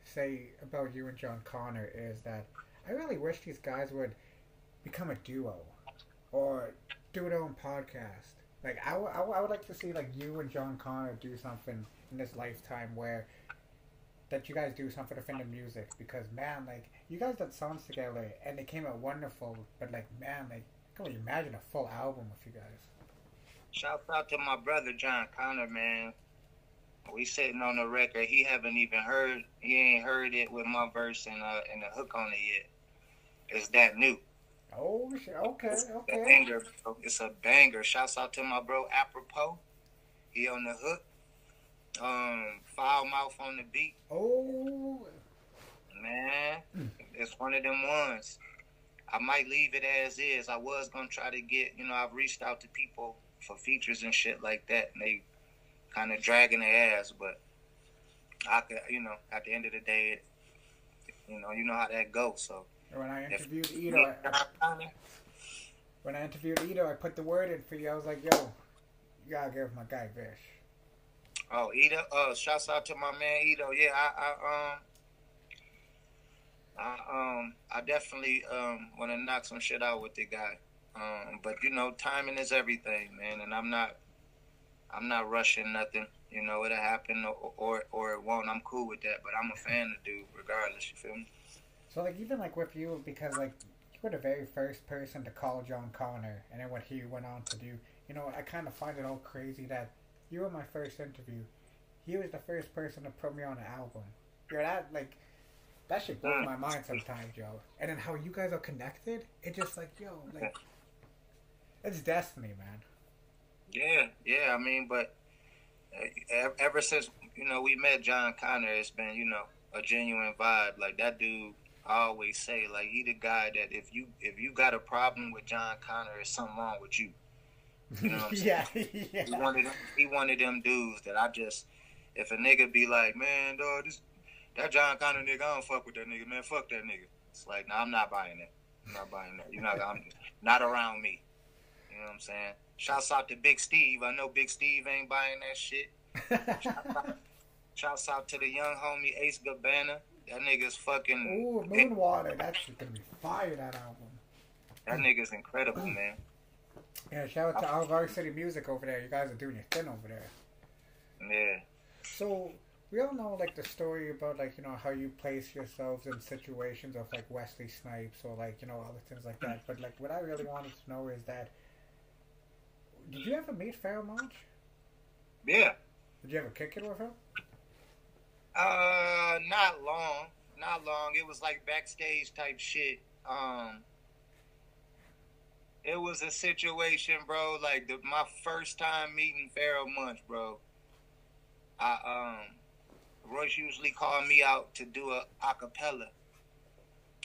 say about you and Jon Connor is that I really wish these guys would become a duo or do their own podcast. Like I, w- I, w- I would like to see like you and Jon Connor do something in this lifetime where that you guys do something for the music because man, like you guys did songs together and they came out wonderful. But like man, like I can you imagine a full album with you guys? Shout out to my brother Jon Connor, man. We sitting on the record. He haven't even heard. He ain't heard it with my verse and uh and the hook on it yet. It's that new. Oh shit! Okay, It's a okay. banger. bro. It's a banger. Shouts out to my bro Apropos. He on the hook. Um, foul mouth on the beat. Oh, Man, it's one of them ones. I might leave it as is. I was gonna try to get, you know, I've reached out to people for features and shit like that, and they kind of dragging their ass. But I could, you know, at the end of the day, it, you know, you know how that goes. So when I if interviewed Ito, I, when I interviewed Ito, I put the word in for you. I was like, yo, you gotta give my guy Vish. Oh, Ito. Uh, shouts out to my man Ito. Yeah, I, I um, I um, I definitely um want to knock some shit out with the guy. Um, but you know, timing is everything, man. And I'm not, I'm not rushing nothing. You know, it'll happen or or, or it won't. I'm cool with that. But I'm a fan of dude, regardless. You feel me? So like even like with you, because like you were the very first person to call Jon Connor, and then what he went on to do. You know, I kind of find it all crazy that you were my first interview. He was the first person to put me on an album. Yo, that like that shit blows my mind sometimes, yo. And then how you guys are connected, it just like yo, like it's destiny, man. Yeah, yeah. I mean, but uh, ever since you know we met Jon Connor, it's been you know a genuine vibe. Like that dude, I always say, like he the guy that if you if you got a problem with Jon Connor, there's something wrong with you. You know what I'm saying? yeah, He yeah. one of them. He one of them dudes that I just if a nigga be like, man, dog, this that Jon Connor nigga, I don't fuck with that nigga, man. Fuck that nigga. It's like, nah, I'm not buying that. I'm not buying that. You're not. I'm not around me. You know what I'm saying? Shouts out to Big Steve. I know Big Steve ain't buying that shit. Shouts out, shouts out to the young homie Ace Gabbana. That nigga's fucking. Ooh, Moonwater. That's gonna be fire. That album. That nigga's incredible, man. Yeah, shout out to Alvar City Music over there. You guys are doing your thing over there. Yeah. So we all know like the story about like you know how you place yourselves in situations of like Wesley Snipes or like you know other things like that. But like what I really wanted to know is that did you ever meet Pharoahe Monch? Yeah. Did you ever kick it with him? Uh, not long. Not long. It was like backstage type shit. Um, it was a situation, bro. Like the, my first time meeting Pharoahe Monch, bro. I um, Royce usually called me out to do a acapella,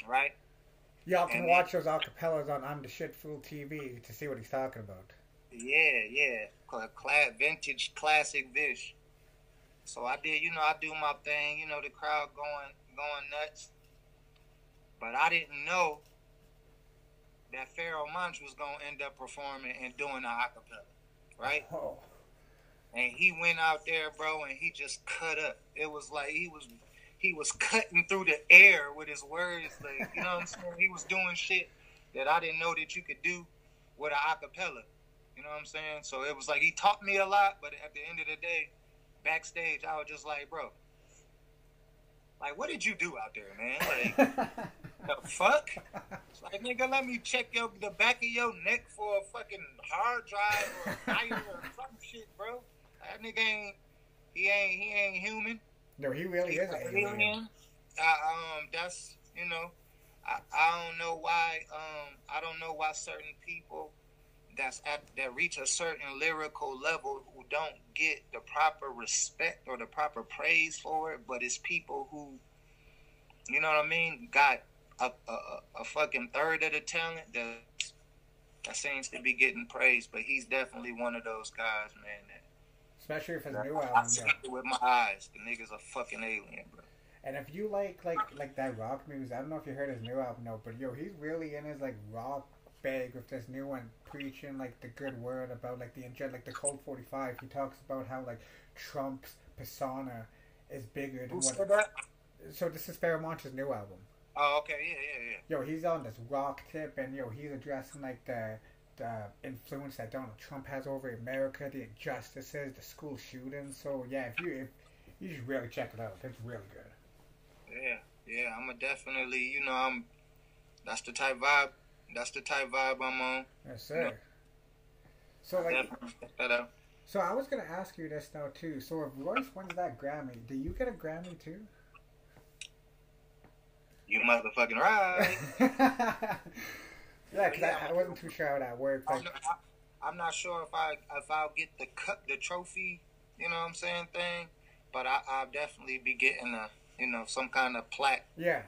right? Y'all can And watch those acapellas on I'm the Shit Fool TV to see what he's talking about. Yeah, yeah. Cla- Cla- vintage classic Vish. So I did, you know, I do my thing, you know, the crowd going going nuts. But I didn't know that Pharoahe Monch was gonna end up performing and doing the acapella. Right? Oh, And he went out there, bro, and he just cut up. It was like he was he was cutting through the air with his words, like you know what I'm saying? He was doing shit that I didn't know that you could do with an acapella. You know what I'm saying? So it was like he taught me a lot, but at the end of the day, backstage, I was just like, bro, like what did you do out there, man? Like the fuck? It's like nigga, let me check your the back of your neck for a fucking hard drive or a fire or some shit, bro. That nigga ain't he ain't he ain't human. no, he really He's is an an alien. alien. Uh, um, that's you know, I, I don't know why um I don't know why certain people that's at that reach a certain lyrical level who don't get the proper respect or the proper praise for it, but it's people who, you know what I mean, got a a, a- fucking third of the talent that that seems to be getting praised. But he's definitely one of those guys, man. That, Especially if his new I album, see it with my eyes. The nigga's a fucking alien, bro. And if you like like like that rock music, I don't know if you heard his new album, no, but yo, he's really in his like rock bag with this new one, preaching like the good word about like the inject like the Cold Forty Five. He talks about how like Trump's persona is bigger than Who what. that? So this is Pharoahe Monch's new album. Oh, okay, yeah, yeah, yeah. Yo, he's on this rock tip, and yo, he's addressing like the the influence that Donald Trump has over America, the injustices, the school shootings. So yeah, if you if you should really check it out. It's really good. Yeah, yeah, I'm a definitely, you know, I'm. That's the type vibe. That's the type vibe I'm on. Yes, sir. So like, out. so I was gonna ask you this now too. So if Royce wins that Grammy, do you get a Grammy too? You motherfucking right. yeah, because I, I wasn't too sure how that worked. I'm Like, I'm not sure if I if I'll get the cut the trophy. You know what I'm saying? Thing, but I, I'll definitely be getting a you know some kind of plaque. yeah,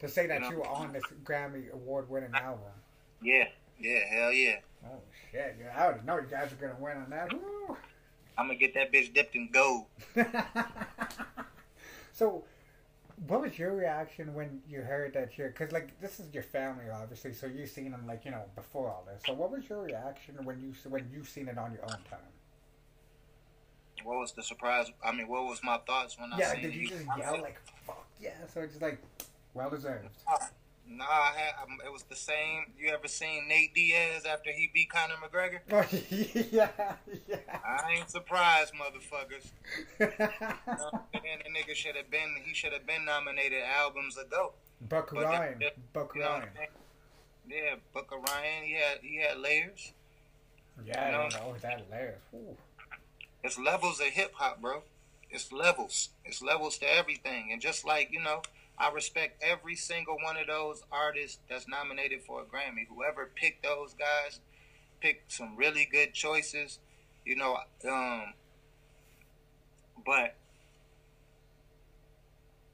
to say that You know. you were on this Grammy award-winning album. Yeah, yeah, hell yeah. Oh shit! Yeah, I already know you guys are gonna win on that. Woo. I'm gonna get that bitch dipped in gold. so, what was your reaction when you heard that you're? Because like this is your family, obviously. So you've seen them like you know before all this. So what was your reaction when you when you seen it on your own time? What was the surprise? I mean, what was my thoughts when I Yeah, did you just yell like "fuck yeah"? So it's like well deserved. Nah, I had, um, it was the same. You ever seen Nate Diaz after he beat Conor McGregor? Yeah, yeah. I ain't surprised, motherfuckers. You know what The nigga should have been. He should have been nominated albums ago. Buck But Ryan, the- Buck Ryan. Yeah, Book of Ryan. He had he had layers. Yeah, You I know? don't know that hilarious. Ooh. It's levels of hip hop, bro. It's levels. It's levels to everything. And just like you know, I respect every single one of those artists that's nominated for a Grammy. Whoever picked those guys, picked some really good choices. You know, um, but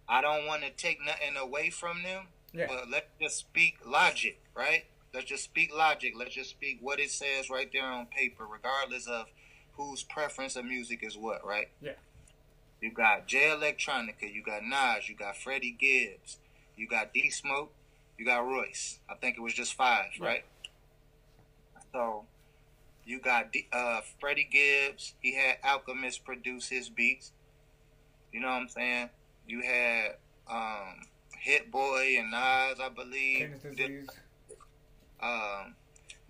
I don't want to take nothing away from them. Yeah. But let's just speak logic, right? Let's just speak logic. Let's just speak what it says right there on paper, regardless of whose preference of music is what, right? Yeah. You got Jay Electronica, you got Nas, you got Freddie Gibbs, you got D Smoke, you got Royce. I think it was just five, Yeah. right? So you got D, uh, Freddie Gibbs. He had Alchemist produce his beats. You know what I'm saying? You had um, Hit Boy and Nas, I believe. Did- um,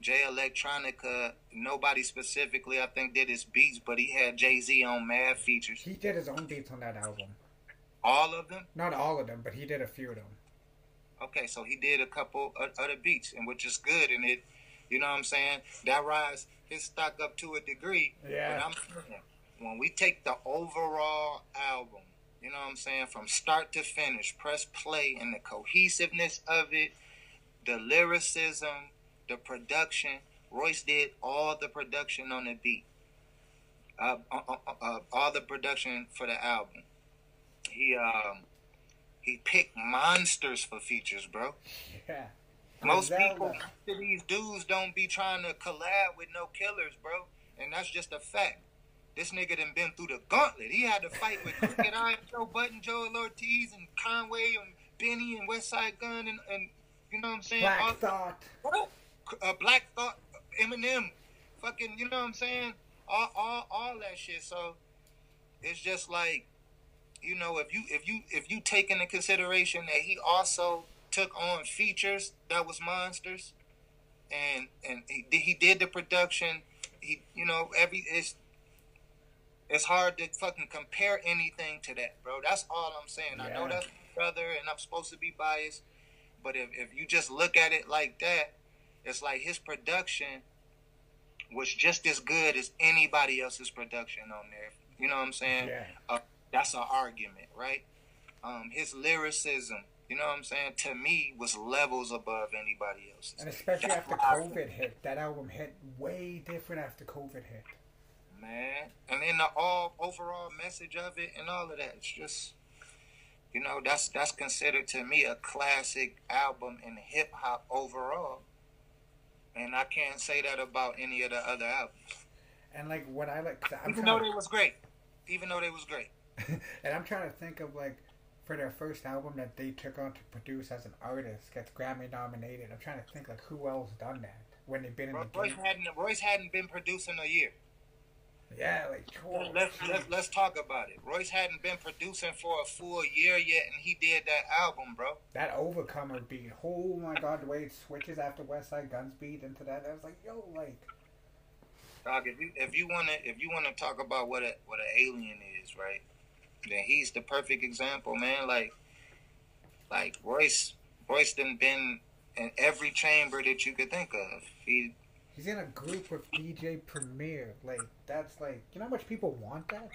Jay Electronica, nobody specifically, I think, did his beats, but he had Jay Z on mad features. He did his own beats on that album. All of them? Not all of them, but he did a few of them. Okay, so he did a couple of other beats, and which is good, and it, you know what I'm saying? That rise his stock up to a degree. Yeah. But I'm when we take the overall album, you know what I'm saying, from start to finish, press play, and the cohesiveness of it, the lyricism, the production. Royce did all the production on the beat, uh, uh, uh, uh, all the production for the album. He um he picked monsters for features, bro. Yeah. Most people, these dudes don't be trying to collab with no killers, bro. And that's just a fact. This nigga done been through the gauntlet. He had to fight with Crooked I, Joe Budden, Joell Ortiz, and Conway, and Benny, and Westside Gun, and, and you know what I'm saying? Black All- Thought. Uh, Black Thought, Eminem, fucking, you know what I'm saying? All, all, all that shit. So it's just like, you know, if you if you if you take into consideration that he also took on features that was monsters, and and he, he did the production. He, you know, every it's it's hard to fucking compare anything to that, bro. That's all I'm saying. I know Yeah. that's brother, and I'm supposed to be biased, but if if you just look at it like that, it's like his production was just as good as anybody else's production on there. You know what I'm saying? Yeah. That's an argument, right? Um, his lyricism, you know what I'm saying, to me was levels above anybody else's. And especially That's after COVID hit, that album hit way different after COVID hit. man. And then the all overall message of it and all of that, it's just you know, that's that's considered to me a classic album in hip hop overall. And I can't say that about any of the other albums. And like what I like, cause I'm Even though they was great. Even though they was great. and I'm trying to think of like for their first album that they took on to produce as an artist, gets Grammy nominated. I'm trying to think like who else done that when they've been in the Royce game. hadn't Royce hadn't been producing a year. Yeah, like oh, Let's, let's let's talk about it. Royce hadn't been producing for a full year yet, and he did that album, bro. that Overcomer beat. Oh my god, the way it switches after Westside Gun's beat into that, I was like, yo, like Dog, if you if you wanna if you wanna talk about what a what an alien is, right? Then he's the perfect example, man. Like like Royce Royce done been in every chamber that you could think of. He he's in a group with DJ Premier. Like that's like you know how much people want that.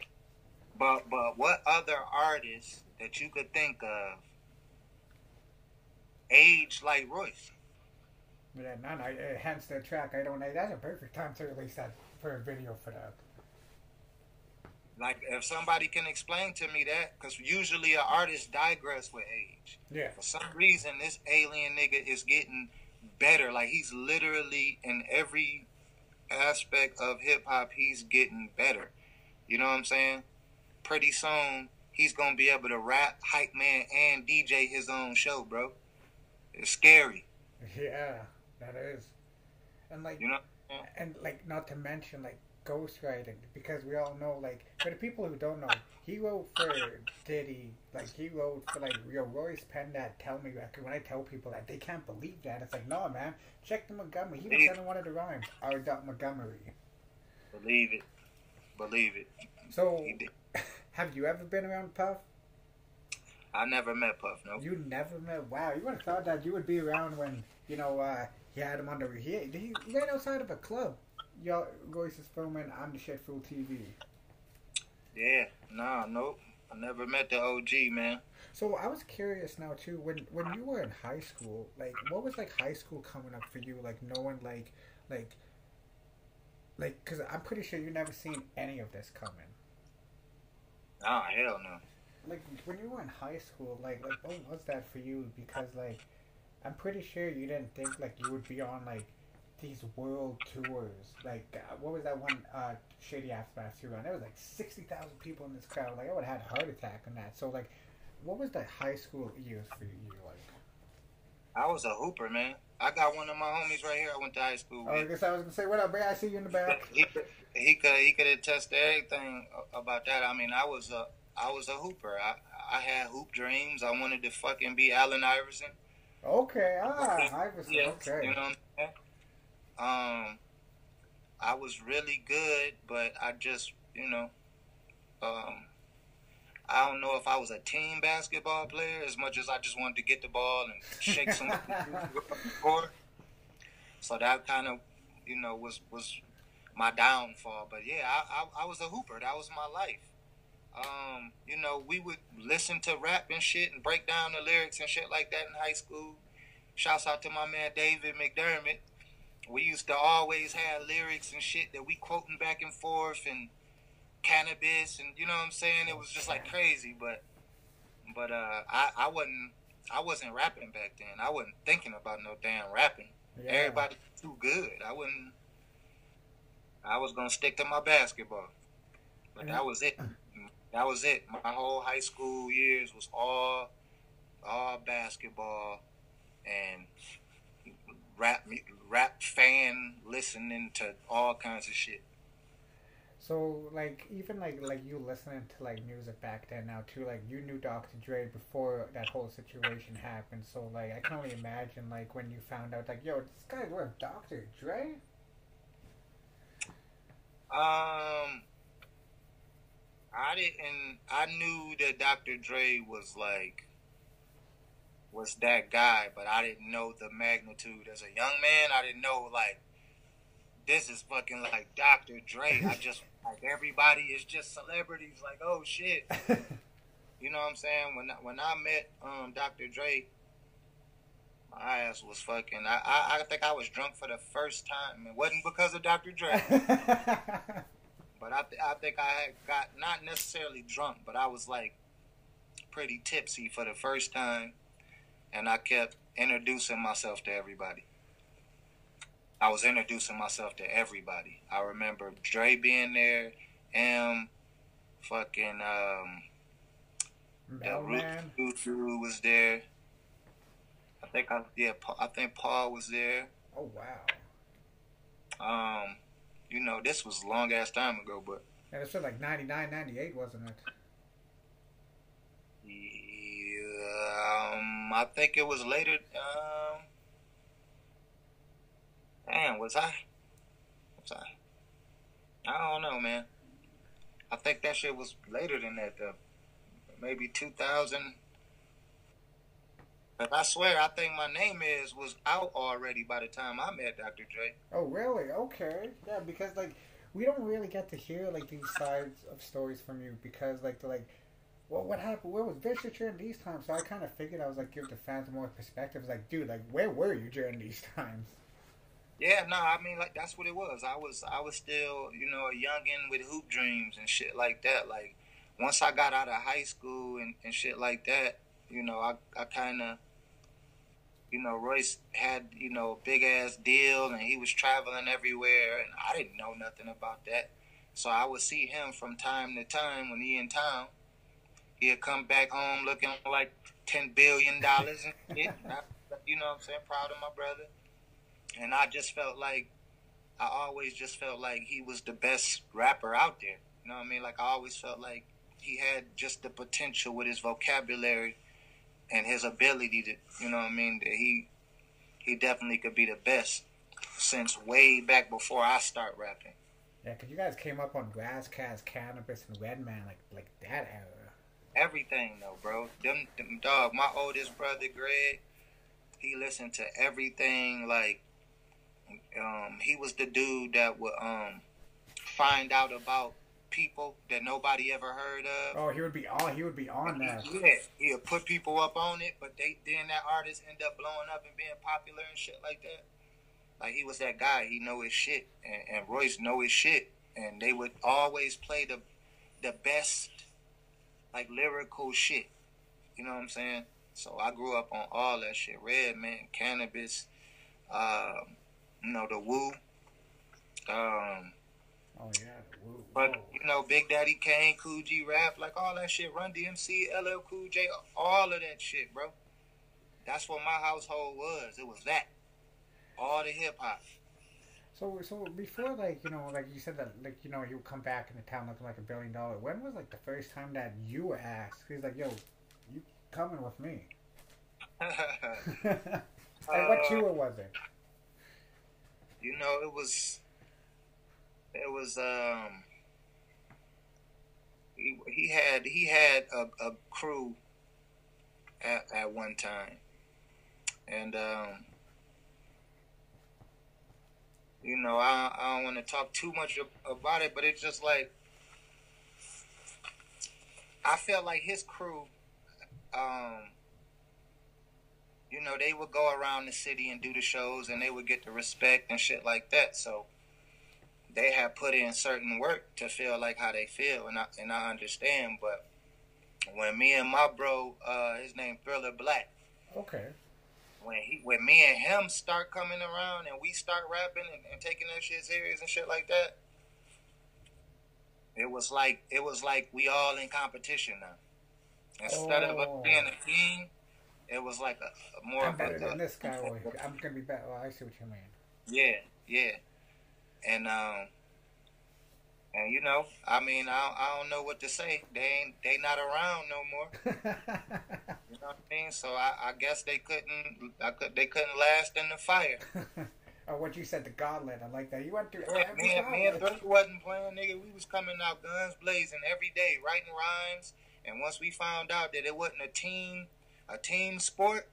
but but what other artists that you could think of age like Royce? Yeah, no, no, uh, hence the track I don't know. That's a perfect time to release that for a video for that. Like if somebody can explain to me that, because usually an artist digress with age. Yeah. For some reason, this alien nigga is getting better. Like he's literally in every aspect of hip hop, he's getting better. You know what I'm saying? Pretty soon, he's gonna be able to rap, hype man, and DJ his own show, bro. It's scary. Yeah, that is. And like, You know? and like, not to mention like ghostwriting, because we all know like for the people who don't know, he wrote for Diddy. Like he wrote for like yo Royce penned that Tell Me record. When I tell people that, they can't believe that. It's like, no man, check the Montgomery. He was sending one of the rhymes. R. Dot Montgomery. Believe it. Believe it. So, have you ever been around Puff? I never met Puff, no. You never met. Wow, you would have thought that you would be around when you know uh, he had him under. He, he right outside of a club. Yo, Royce is filming on the full TV. Yeah, nah, nope. I never met the OG, man. So I was curious now too. When when you were in high school, like what was like high school coming up for you? Like knowing like like like because I'm pretty sure you never seen any of this coming. Nah, hell no. Like when you were in high school, like like what was that for you? Because like I'm pretty sure you didn't think like you would be on like these world tours. Like, uh, what was that one uh, Shady Aftermath tour on? There was like sixty thousand people in this crowd. Like, I would have had a heart attack on that. So, like, what was the high school years for you like? I was a hooper, man. I got one of my homies right here. I went to high school Oh, I guess I was gonna say, what up, man? I see you in the back. He could, he could he could attest to everything about that. I mean, I was a I was a hooper. I I had hoop dreams. I wanted to fucking be Allen Iverson. Okay, ah, Iverson. Yeah, Okay. you know what I'm saying? Um, I was really good, but I just, you know, um, I don't know if I was a team basketball player as much as I just wanted to get the ball and shake some score. So that kind of, you know, was was my downfall. But yeah, I, I I was a hooper. That was my life. Um, you know, we would listen to rap and shit and break down the lyrics and shit like that in high school. Shouts out to my man David McDermott. We used to always have lyrics and shit that we quoting back and forth and Canibus and you know what I'm saying. It was just like crazy, but but uh, I I wasn't I wasn't rapping back then. I wasn't thinking about no damn rapping. Yeah. Everybody was too good. I wouldn't. I was gonna stick to my basketball, but that was it. That was it. My whole high school years was all, all basketball, and rap, rap fan listening to all kinds of shit. So like even like like you listening to like music back then now too like you knew Dr. Dre before that whole situation happened so like I can only imagine like when you found out like yo this guy's with Dr. Dre Um, I didn't. I knew that Dr. Dre was like was that guy, but I didn't know the magnitude as a young man. I didn't know like this is fucking like Dr. Dre. I just like everybody is just celebrities. Like oh shit, you know what I'm saying? When I, when I met um Dr. Dre, my ass was fucking. I, I I think I was drunk for the first time. It wasn't because of Dr. Dre. But I, th- I think I got not necessarily drunk, but I was like pretty tipsy for the first time, and I kept introducing myself to everybody. I was introducing myself to everybody. I remember Dre being there, M, fucking um, the Root Dude was there. I think I yeah, I think Paul was there. oh wow Um, you know, this was a long ass time ago, but and it was like 99 98 wasn't it Yeah, um, I think it was later. Um, damn, was I? Was I? I don't know, man. I think that shit was later than that, though. Maybe 2000. But I swear, I think my name is was out already by the time I met Dr. Dre. oh really okay yeah because like we don't really get to hear like these sides of stories from you because like they're like well, what happened? Where was Bishop during these times? So I kind of figured I was like give the fans more perspective. Like, dude, like where were you during these times? Yeah, no, I mean like that's what it was. I was I was still, you know, a youngin with hoop dreams and shit like that. Like once I got out of high school and, and shit like that, you know, I I kinda you know, Royce had, you know, a big ass deal and he was traveling everywhere and I didn't know nothing about that. So I would see him from time to time when he in town. He'd come back home looking like ten billion dollars and shit. You know what I'm saying? Proud of my brother and I just felt like I always just felt like he was the best rapper out there. You know what I mean? Like I always felt like he had just the potential with his vocabulary and his ability to, you know what I mean? That he he definitely could be the best since way back before I start rapping. Yeah, because you guys came up on Grass Cats, Canibus, and Redman like like that era. Everything though, bro. Them, them dog. My oldest brother Greg, he listened to everything. Like, um, he was the dude that would um find out about people that nobody ever heard of. Oh, he would be on. He would be on that. Yeah, he'll put people up on it, but they then that artist end up blowing up and being popular and shit like that. Like he was that guy. He know his shit, and, and Royce know his shit, and they would always play the the best like lyrical shit. You know what I'm saying? So I grew up on all that shit. Red man, Canibus, um, you know, the Wu. Um, Oh yeah. Woo. but Whoa. you know, Big Daddy Kane, Kool G Rap, like all that shit, Run DMC, LL Cool J, all of that shit, bro. That's what my household was. It was that. All the hip hop. So so before like you know like you said that like you know he would come back into town looking like a billion dollar. When was like the first time that you were asked? He's like, yo, you coming with me? and what Uh, tour was it? you know, it was it was um he, he had he had a, a crew at, at one time. And um you know, I I don't want to talk too much about it, but it's just like I felt like his crew um you know, they would go around the city and do the shows and they would get the respect and shit like that. So they have put in certain work to feel like how they feel and I and I understand, but when me and my bro, uh his name Thriller Black, Okay. When he when me and him start coming around and we start rapping and, and taking that shit serious and shit like that, it was like it was like we all in competition now. Instead of us Oh. being a team, it was like a, a more I'm of better a, than this guy. I'm gonna be better. Oh, I see what you mean. Yeah, yeah, and um, and you know, I mean, I I don't know what to say. They ain't they not around no more. Know what I mean? So I, I guess they couldn't I could they couldn't last in the fire. or oh, what you said, the gauntlet. I like that. You went through Yeah, every me and me and gauntlet. Thriller wasn't playing, nigga. We was coming out guns blazing every day, writing rhymes. And once we found out that it wasn't a team, a team sport,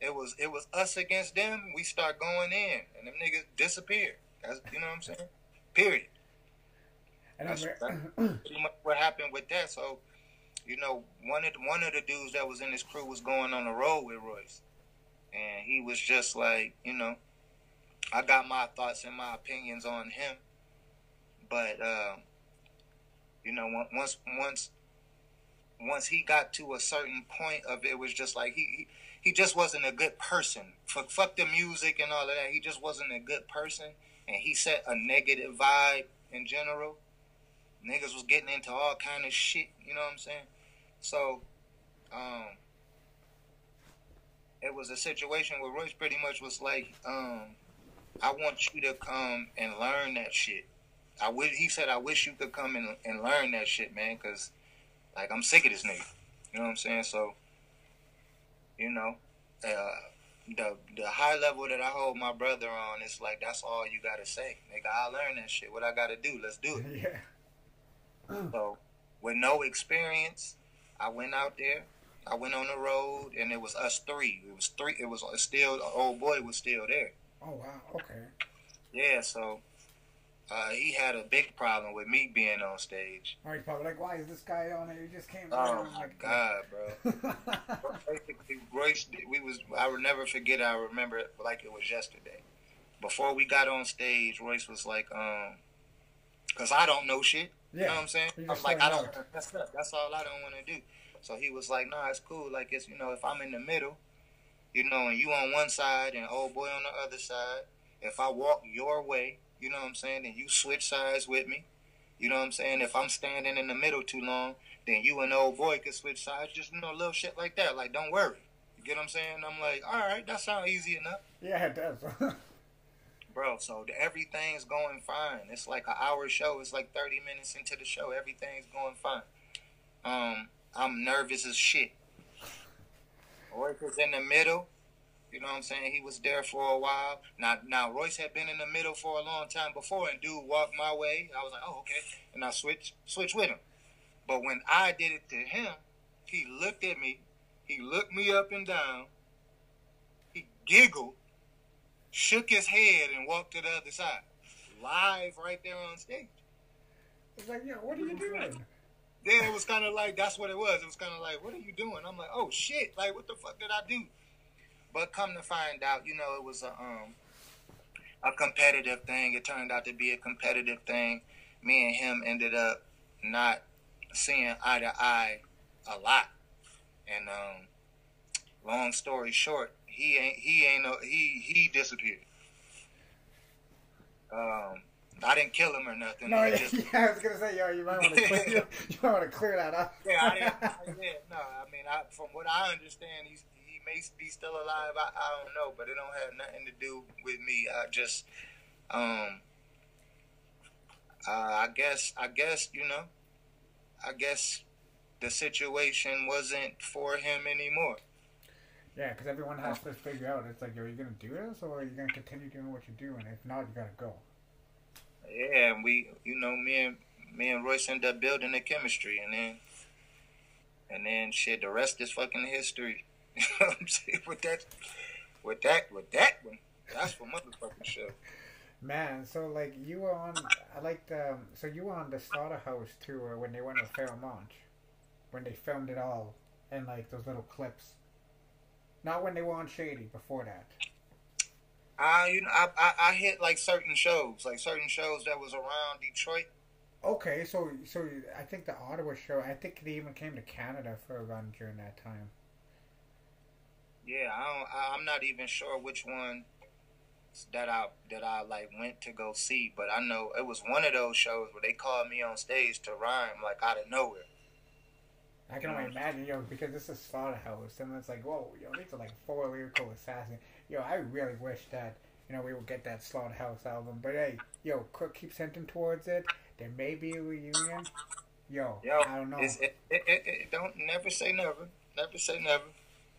it was it was us against them. We start going in, and them niggas disappear. That's you know what I'm saying. Period. And That's, that's pretty much what happened with that. So, you know, one of the, one of the dudes that was in his crew was going on the road with Royce, and he was just like, you know, I got my thoughts and my opinions on him, but uh, you know, once once once he got to a certain point of it, was just like he. he he just wasn't a good person. Fuck, fuck the music and all of that. He just wasn't a good person, and he set a negative vibe in general niggas was getting into all kind of shit. You know what I'm saying? So, um, it was a situation where Royce pretty much was like, um, I want you to come and learn that shit. I wish he said, I wish you could come and, and learn that shit, man, because like I'm sick of this nigga. You know what I'm saying? So, you know, uh, the the high level that I hold my brother on, it's like that's all you gotta say, nigga. I learn that shit. What I gotta do? Let's do it. yeah. So, with no experience, I went out there. I went on the road, and it was us three. It was three. It was still old boy was still there. Oh wow. Okay. Yeah, so uh, he had a big problem with me being on stage. All right, probably like, why is this guy on there? He just came. Oh my like, god, bro! Basically, Royce, we was. I will never forget. I remember it like it was yesterday. Before we got on stage, Royce was like, um, because I don't know shit. You know what I'm saying? I'm like, I don't. That's That's all I don't want to do. So he was like, Nah, it's cool. Like it's you know, if I'm in the middle, you know, and you on one side and old boy on the other side. If I walk your way, you know what I'm saying, and you switch sides with me. You know what I'm saying? If I'm standing in the middle too long, then you and old boy can switch sides. Just you know, little shit like that. Like, don't worry. You get what I'm saying? I'm like, all right, that sounds easy enough yeah, it does. bro. So everything's going fine. It's like an hour show. It's like thirty minutes into the show. Everything's going fine. Um, I'm nervous as shit. Royce was in the middle. You know what I'm saying? He was there for a while. Now, now Royce had been in the middle for a long time before, and dude walked my way. I was like, oh okay, and I switched switched with him. But when I did it to him, he looked at me. He looked me up and down. He giggled shook his head and walked to the other side. Live right there on stage. it's like, yeah, what are you doing? Then it was kind of like, that's what it was. It was kind of like, what are you doing? I'm like, oh shit, like what the fuck did I do? But come to find out, you know, it was a um a competitive thing. It turned out to be a competitive thing. Me and him ended up not seeing eye to eye a lot. And um long story short, he ain't he ain't no he he disappeared. Um, I didn't kill him or nothing. No, yeah, just- yeah, I was gonna say, yo, you might want to clear, you, might want to clear that up. yeah, I didn't. I, yeah, no, I mean, I, from what I understand, he's he may be still alive. I, I don't know, but it don't have nothing to do with me. I just, um, uh, I guess, I guess, you know, I guess the situation wasn't for him anymore. Yeah, because everyone has to figure out. It's like, are you gonna do this, or are you gonna continue doing what you're doing? If not, you gotta go. Yeah, and we, you know, me and me and Royce ended up building the chemistry, and then, and then shit, the rest is fucking history. You know what I'm saying? With that, with that, with that one, that's for motherfucking show. Man, so like you were on, I liked, um, so you were on the Slaughterhouse tour when they went to Fairmont, when they filmed it all, and like those little clips. Not when they were on Shady. Before that. I, you know, I, I, I hit like certain shows, like certain shows that was around Detroit. Okay, so so I think the Ottawa show. I think they even came to Canada for a run during that time. Yeah, I don't, I'm not even sure which one that I that I like went to go see, but I know it was one of those shows where they called me on stage to rhyme like out of nowhere. I can only imagine, yo, because this is Slaughterhouse, and it's like, whoa, yo, these are like four lyrical assassins. Yo, I really wish that, you know, we would get that Slaughterhouse album. But hey, yo, Crook keeps hinting towards it. There may be a reunion. Yo, Yo, I don't know. It, it, it, it, don't never say never, never say never.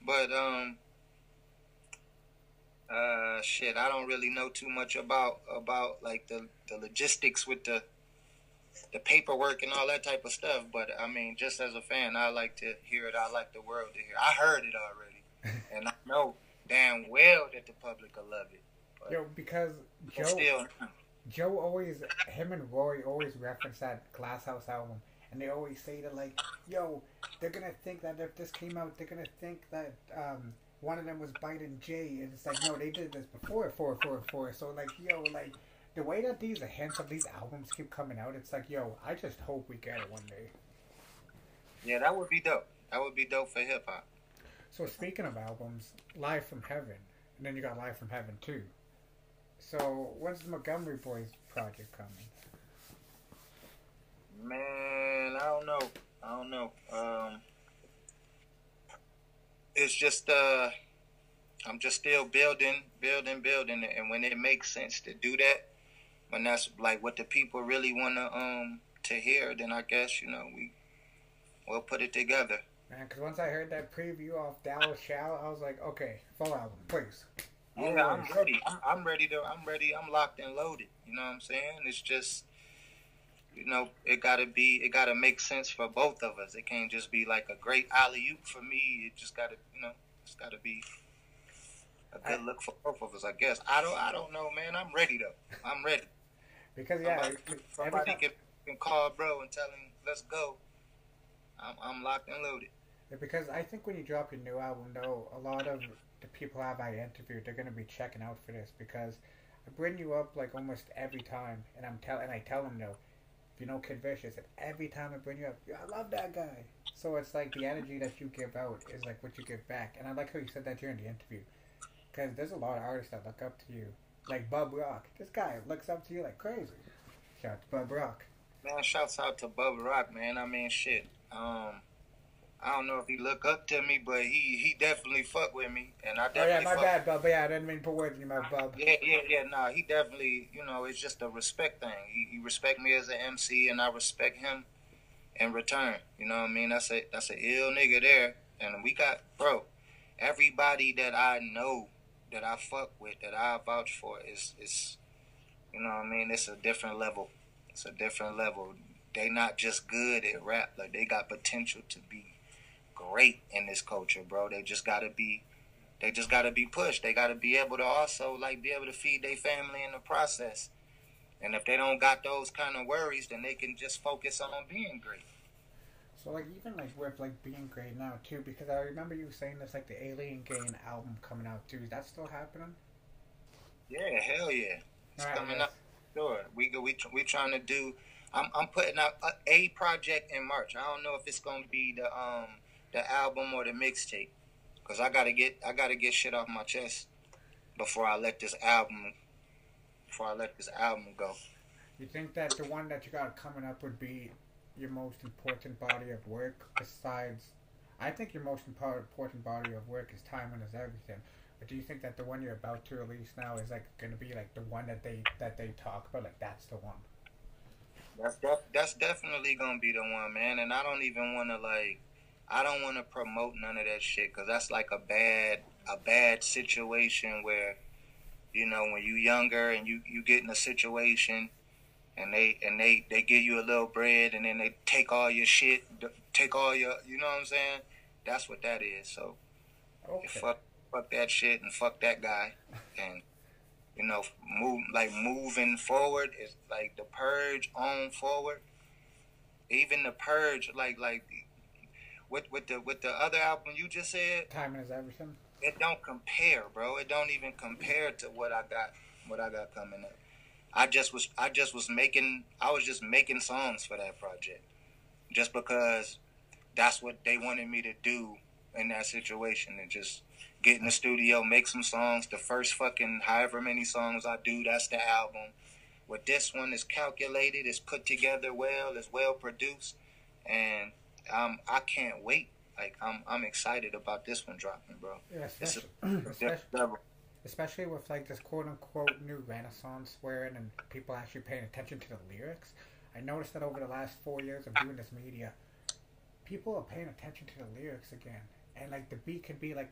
But um, uh, shit, I don't really know too much about about like the the logistics with the the paperwork and all that type of stuff. But I mean, just as a fan, I like to hear it. I like the world to hear. I heard it already, and I know damn well that the public will love it. But Yo, because Joe, still, Joe always, him and Roy always reference that Glass House album, and they always say that like, yo, they're gonna think that if this came out, they're gonna think that um, one of them was biting Jay, and it's like, no, they did this before, four, four, four. So like, yo, like the way that these hints of these albums keep coming out, it's like, yo, I just hope we get it one day. yeah, that would be dope. That would be dope for hip hop. So speaking of albums, Live from Heaven, and then you got Live from Heaven too. So when's the Montgomery Boys project coming? Man, I don't know. I don't know. Um, it's just uh, I'm just still building, building, building, and when it makes sense to do that, when that's like what the people really want to um to hear, then I guess you know we we'll put it together. Man, because once I heard that preview off Dallas Shall, I was like, okay, full album, please. Yeah, I'm ready. I'm, I'm ready to. I'm ready. I'm locked and loaded. You know what I'm saying? It's just, you know, it gotta be. It gotta make sense for both of us. It can't just be like a great alley oop for me. It just gotta, you know, it's gotta be a good look for both of us. I guess. I don't. I don't know, man. I'm ready though. I'm ready. Because yeah, somebody time, can, can call bro and tell him let's go. I'm, I'm locked and loaded. because I think when you drop your new album, though, a lot of the people have I interviewed, they're gonna be checking out for this because I bring you up like almost every time, and I'm tell and I tell them though, if you know Kid Vicious, and every time I bring you up, yeah, I love that guy. So it's like the energy that you give out is like what you give back, and I like how you said that during the interview, because there's a lot of artists that look up to you, like Bub Rock. This guy looks up to you like crazy. Shout out to Bub Rock. Man, shouts out to Bubba Rock, man. I mean, shit. Um, I don't know if he look up to me, but he he definitely fuck with me, and I definitely. Oh yeah, my fuck. bad, Bub. Yeah, I didn't mean to put words in your mouth, Bub. Yeah, yeah, yeah. Nah, he definitely, you know, it's just a respect thing. He, he respect me as an MC, and I respect him in return. You know what I mean? That's a that's a ill nigga there, and we got bro. Everybody that I know that I fuck with, that I vouch for, is is, you know what I mean? It's a different level. It's a different level. They not just good at rap, like they got potential to be great in this culture, bro. They just gotta be they just got to be pushed. They got to be able to also like be able to feed their family in the process. And if they don't got those kind of worries, then they can just focus on being great. So like even like with like being great now too, because I remember you saying this like the Alien Gang album coming out too. Is that still happening? Yeah, hell yeah, it's Alright, coming yes. up. Sure, we go. We we trying to do. I'm I'm putting out a, a project in March. I don't know if it's gonna be the um the album or the mixtape, cause I gotta get I gotta get shit off my chest before I let this album before I let this album go. You think that the one that you got coming up would be your most important body of work besides? I think your most impor- important body of work is Timing is Everything. But do you think that the one you're about to release now is like going to be like the one that they that they talk about? Like that's the one. That's def- that's definitely gonna be the one, man. And I don't even want to like, I don't want to promote none of that shit because that's like a bad a bad situation where, you know, when you younger and you you get in a situation, and they and they they give you a little bread and then they take all your shit, take all your, you know what I'm saying? That's what that is. So Okay. fuck fuck that shit and fuck that guy and you know move like moving forward is like the purge on forward even the purge like like with with the with the other album you just said Timing is Everything. it don't compare bro it don't even compare to what i got what i got coming up i just was i just was making i was just making songs for that project just because that's what they wanted me to do in that situation and just get in the studio make some songs. The first fucking however many songs i do that's the album. With this one is calculated it's put together well it's well produced. And um, i can't wait. Like i'm i'm excited about this one dropping bro. Yeah, it's a level. Especially with like this quote unquote new renaissance wherein and people actually paying attention to the lyrics. I noticed that over the last four years of doing this media, people are paying attention to the lyrics again. And like the beat can be like,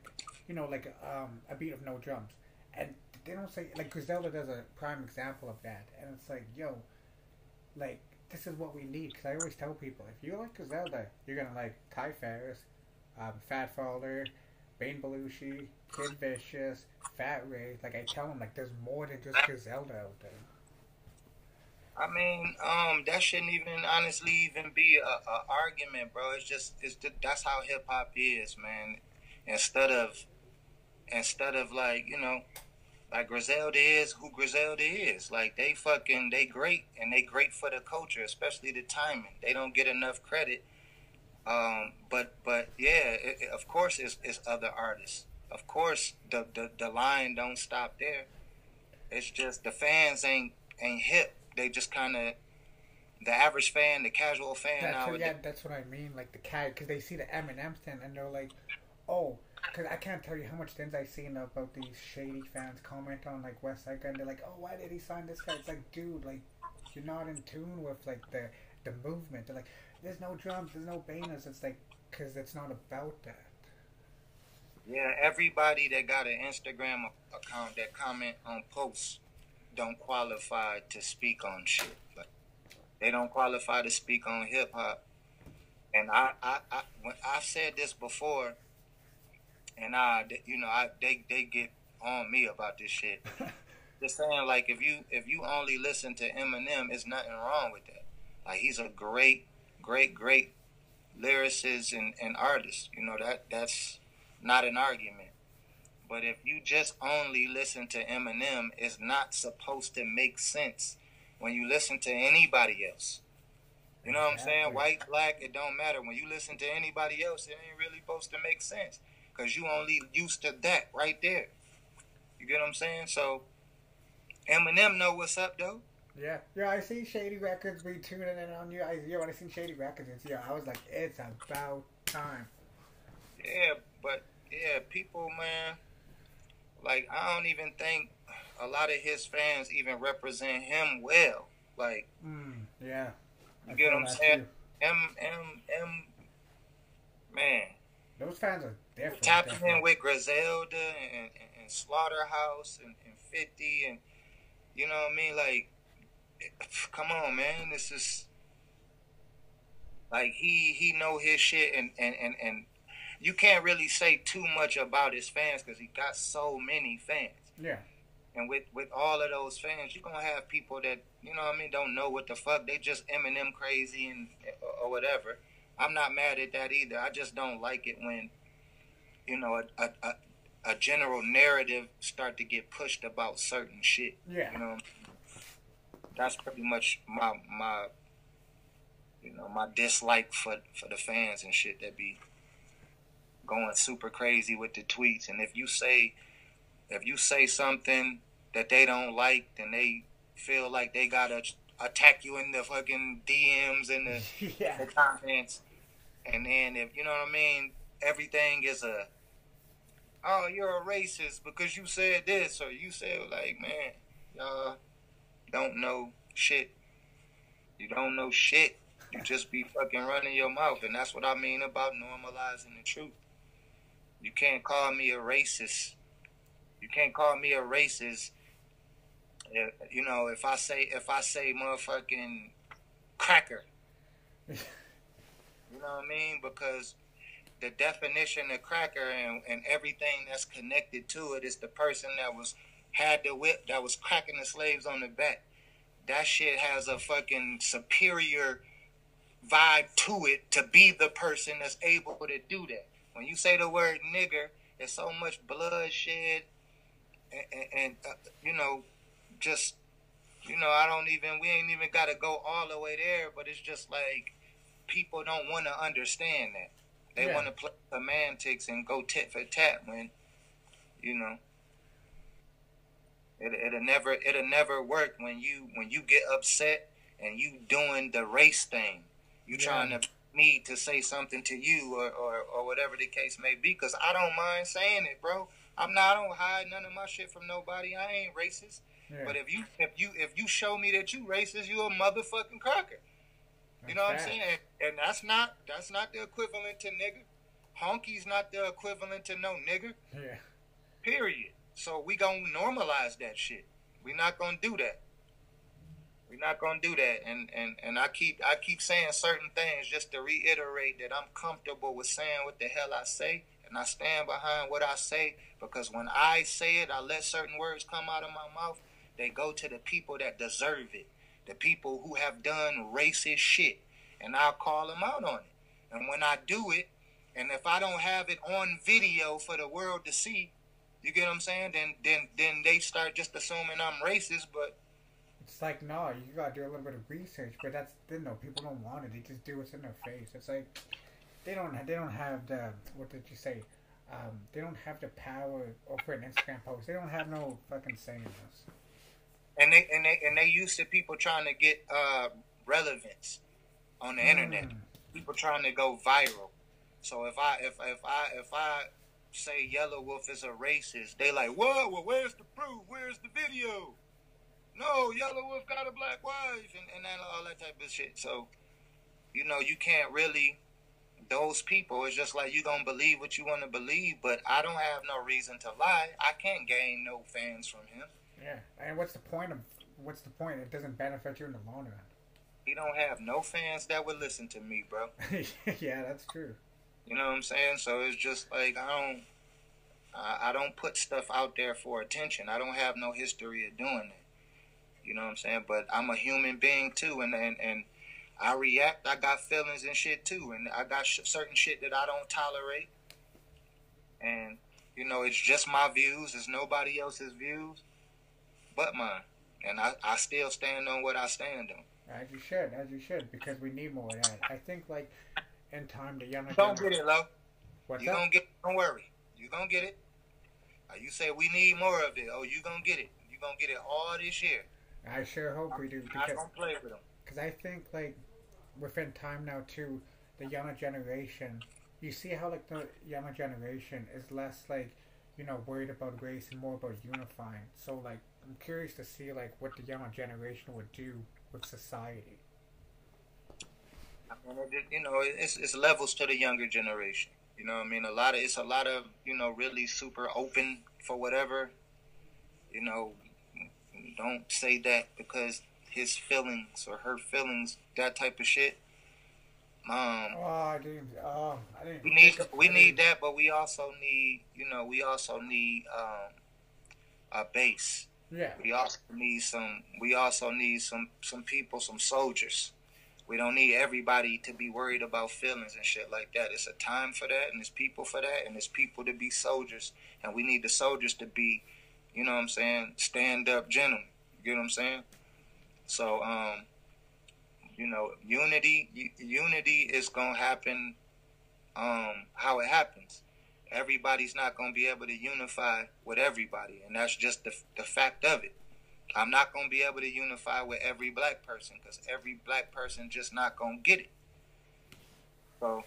you know, like um, a beat of no drums. And they don't say like Griselda does a prime example of that. And it's like, yo, like this is what we need. Because I always tell people, if you like Griselda, you're gonna like Ty Farris, um, Fat Falder, Bane Belushi, Kid Vicious, Fat Ray. Like I tell them, like there's more than just Griselda out there. I mean, um, that shouldn't even honestly even be a, a argument, bro. It's just it's just, that's how hip hop is, man. Instead of instead of like you know, like Griselda is who Griselda is. Like they fucking they great and they great for the culture, especially the timing. They don't get enough credit. Um, but but yeah, it, it- of course it's, it's other artists. Of course the, the the line don't stop there. It's just the fans ain't ain't hip. They just kind of the average fan, the casual fan That's what, yeah, that's what I mean. Like the cat, because they see the Eminem thing and they're like, oh, because I can't tell you how much things I've seen about these shady fans comment on like Westside Gun. They're like, oh, why did he sign this guy? It's like, dude, like you're not in tune with like the the movement. They're like, there's no drums, there's no banners. It's like, because it's not about that. Yeah, everybody that got an Instagram account that comment on posts don't qualify to speak on shit. Like, they don't qualify to speak on hip hop. And I, I, I, when I've said this before, and I, you know, I they they get on me about this shit. Just saying, like, if you if you only listen to Eminem, it's nothing wrong with that. Like, he's a great, great, great lyricists and, and artist. You know that that's not an argument. But if you just only listen to Eminem, it's not supposed to make sense when you listen to anybody else. You know what I'm saying? White, black, it don't matter. When you listen to anybody else, it ain't really supposed to make sense because you only used to that right there. You get what I'm saying? So Eminem know what's up though. Yeah, yeah. I see Shady Records be tuning in on you. I, yeah, when I seen Shady Records, it's yeah. I was like, it's about time. Yeah, but yeah, people, man, like I don't even think a lot of his fans even represent him well. Like Mm, yeah. You I get what I'm saying? too. M M M, man, Those fans are different. tapping different. in with Griselda and, and, and Slaughterhouse and, and Fifty and you know what I mean? Like, come on, man, this is like he he know his shit and and and and you can't really say too much about his fans because he got so many fans. Yeah. And with, with all of those fans, you're gonna have people that you know what I mean don't know what the fuck they just Eminem crazy and or, or whatever. I'm not mad at that either. I just don't like it when you know a, a, a, a general narrative start to get pushed about certain shit. Yeah. You know, that's pretty much my my you know my dislike for for the fans and shit that be going super crazy with the tweets. And if you say if you say something that they don't like, then they feel like they gotta attack you in the fucking DMs and the, yeah. the comments. And then if you know what I mean, everything is a oh you're a racist because you said this or you said like man y'all don't know shit. You don't know shit. You just be fucking running your mouth, and that's what I mean about normalizing the truth. You can't call me a racist. You can't call me a racist. You know, if I say if I say motherfucking cracker, you know what I mean? Because the definition of cracker and, and everything that's connected to it is the person that was had the whip that was cracking the slaves on the back. That shit has a fucking superior vibe to it to be the person that's able to do that. When you say the word nigger, there's so much bloodshed and, and, and uh, you know, just you know, I don't even we ain't even got to go all the way there, but it's just like people don't want to understand that. They Yeah. want to play semantics and go tit for tat when, you know, it it'll never it'll never work when you when you get upset and you doing the race thing. You Yeah. trying to me to say something to you or, or, or whatever the case may be, because I don't mind saying it, bro. I'm not I don't hide none of my shit from nobody. I ain't racist. Yeah. But if you if you if you show me that you racist, you a motherfucking cracker. You know what I'm saying? And, and that's not that's not the equivalent to nigger. Honky's not the equivalent to no nigger. Yeah. Period. So we gonna normalize that shit. We not gonna do that. We not gonna do that. And and and I keep I keep saying certain things just to reiterate that I'm comfortable with saying what the hell I say, and I stand behind what I say because when I say it, I let certain words come out of my mouth. They go to the people that deserve it, the people who have done racist shit, and I'll call them out on it. And when I do it, and if I don't have it on video for the world to see, you get what I'm saying? Then then then they start just assuming I'm racist, but It's like no, you gotta do a little bit of research, but that's you know people don't want it. They just do what's in their face. It's like they don't they don't have the what did you say? Um, they don't have the power over an Instagram post. They don't have no fucking say in this. and they and they and they used to people trying to get uh relevance on the internet. Mm. People trying to go viral. So if I if if I if I say Yellow Wolf is a racist, they like, whoa, well where's the proof? Where's the video? No, Yellow Wolf got a black wife and, and that, all that type of shit. So, you know, you can't really those people, it's just like you gonna believe what you want to believe, but I don't have no reason to lie. I can't gain no fans from him. Yeah, and what's the point of what's the point? It doesn't benefit you in the long run. He don't have no fans that would listen to me, bro. yeah, that's true. You know what I'm saying? So it's just like I don't, I, don't put stuff out there for attention. I don't have no history of doing that. You know what I'm saying? But I'm a human being too, and and and I react. I got feelings and shit too, and I got sh- certain shit that I don't tolerate. And you know, it's just my views. It's nobody else's views, but mine. And I, I still stand on what I stand on. As you should, as you should, because we need more of that. I think like in time the younger You gonna get it, Lo. What's You that? gonna get it. Don't worry. You gonna get it. You say we need more of it. Oh, you gonna get it. You gonna get it all this year. I sure hope we do I don't play with them. Because I think like within time now too, the younger generation, you see how like the younger generation is less like you know worried about race and more about unifying. So like I'm curious to see like what the younger generation would do with society. I mean, it, you know, it's, it's levels to the younger generation. You know, what I mean, a lot of it's a lot of you know really super open for whatever. You know, don't say that because his feelings or her feelings, that type of shit. Um, Oh, I didn't. Oh, I didn't. we need we need that, but we also need you know we also need um, a base. Yeah, We also need some. We also need some some people, some soldiers. We don't need everybody to be worried about feelings and shit like that. It's a time for that, and it's people for that, and it's people to be soldiers, and we need the soldiers to be, you know what I'm saying, stand up gentlemen. You get what I'm saying? So, um, you know, unity, u- unity is gonna happen, um, how it happens. everybody's not gonna be able to unify with everybody, and that's just the the fact of it. I'm not gonna be able to unify with every black person because every black person just not gonna get it. So,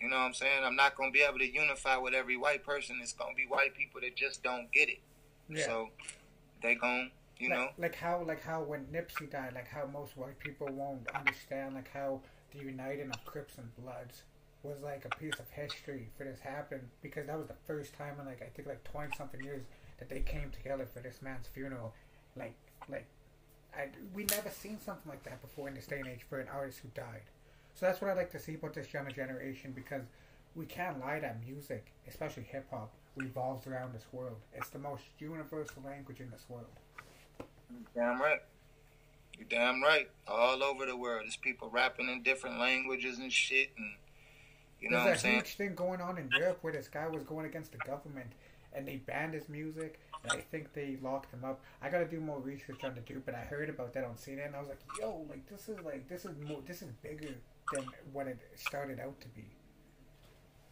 you know what I'm saying? I'm not gonna be able to unify with every white person. It's gonna be white people that just don't get it. Yeah. So they gon' you like, know, like how like how when Nipsey died, like how most white people won't understand like how the uniting of Crips and Bloods was like a piece of history for this happened because that was the first time in like I think like twenty something years that they came together for this man's funeral. Like like I we never seen something like that before in this day and age for an artist who died. So that's what I like to see about this younger generation because we can't lie that music, especially hip hop, revolves around this world. It's the most universal language in this world. damn right. You damn right. All over the world, there's people rapping in different languages and shit, and you know what I'm There's a saying. huge thing going on in Europe where this guy was going against the government and they banned his music. I think they locked him up. I gotta do more research on the dude, but I heard about that on CNN. And I was like, yo, like this is like this is more this is bigger than what it started out to be.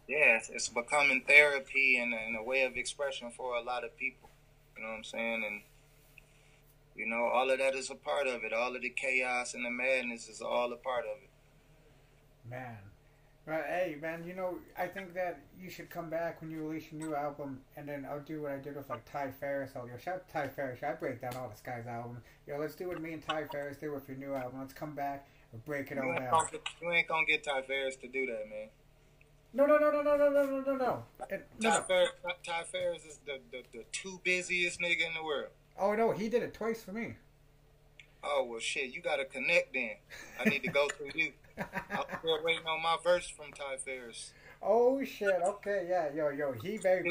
Yeah, it's, it's becoming therapy and, and a way of expression for a lot of people. You know what I'm saying? And you know, all of that is a part of it. All of the chaos and the madness is all a part of it. Man. But hey, man, you know, I think that you should come back when you release your new album, and then I'll do what I did with like Ty Farris. I'll yo, shout Ty Farris. I break down all this guy's albums. Yo, let's do what me and Ty Farris did with your new album. Let's come back and break it You all down. get, you ain't gonna get Ty Farris to do that, man. No, no, no, no, no, no, no, no, no, no. It- no, Ty. Farris, Ty Farris is the, the, the two busiest nigga in the world. Oh no, he did it twice for me. Oh well, shit, you gotta connect then. I need to go through you. I'm still waiting on my verse from Ty Farris. oh shit. Okay, yeah, yo, yo. He very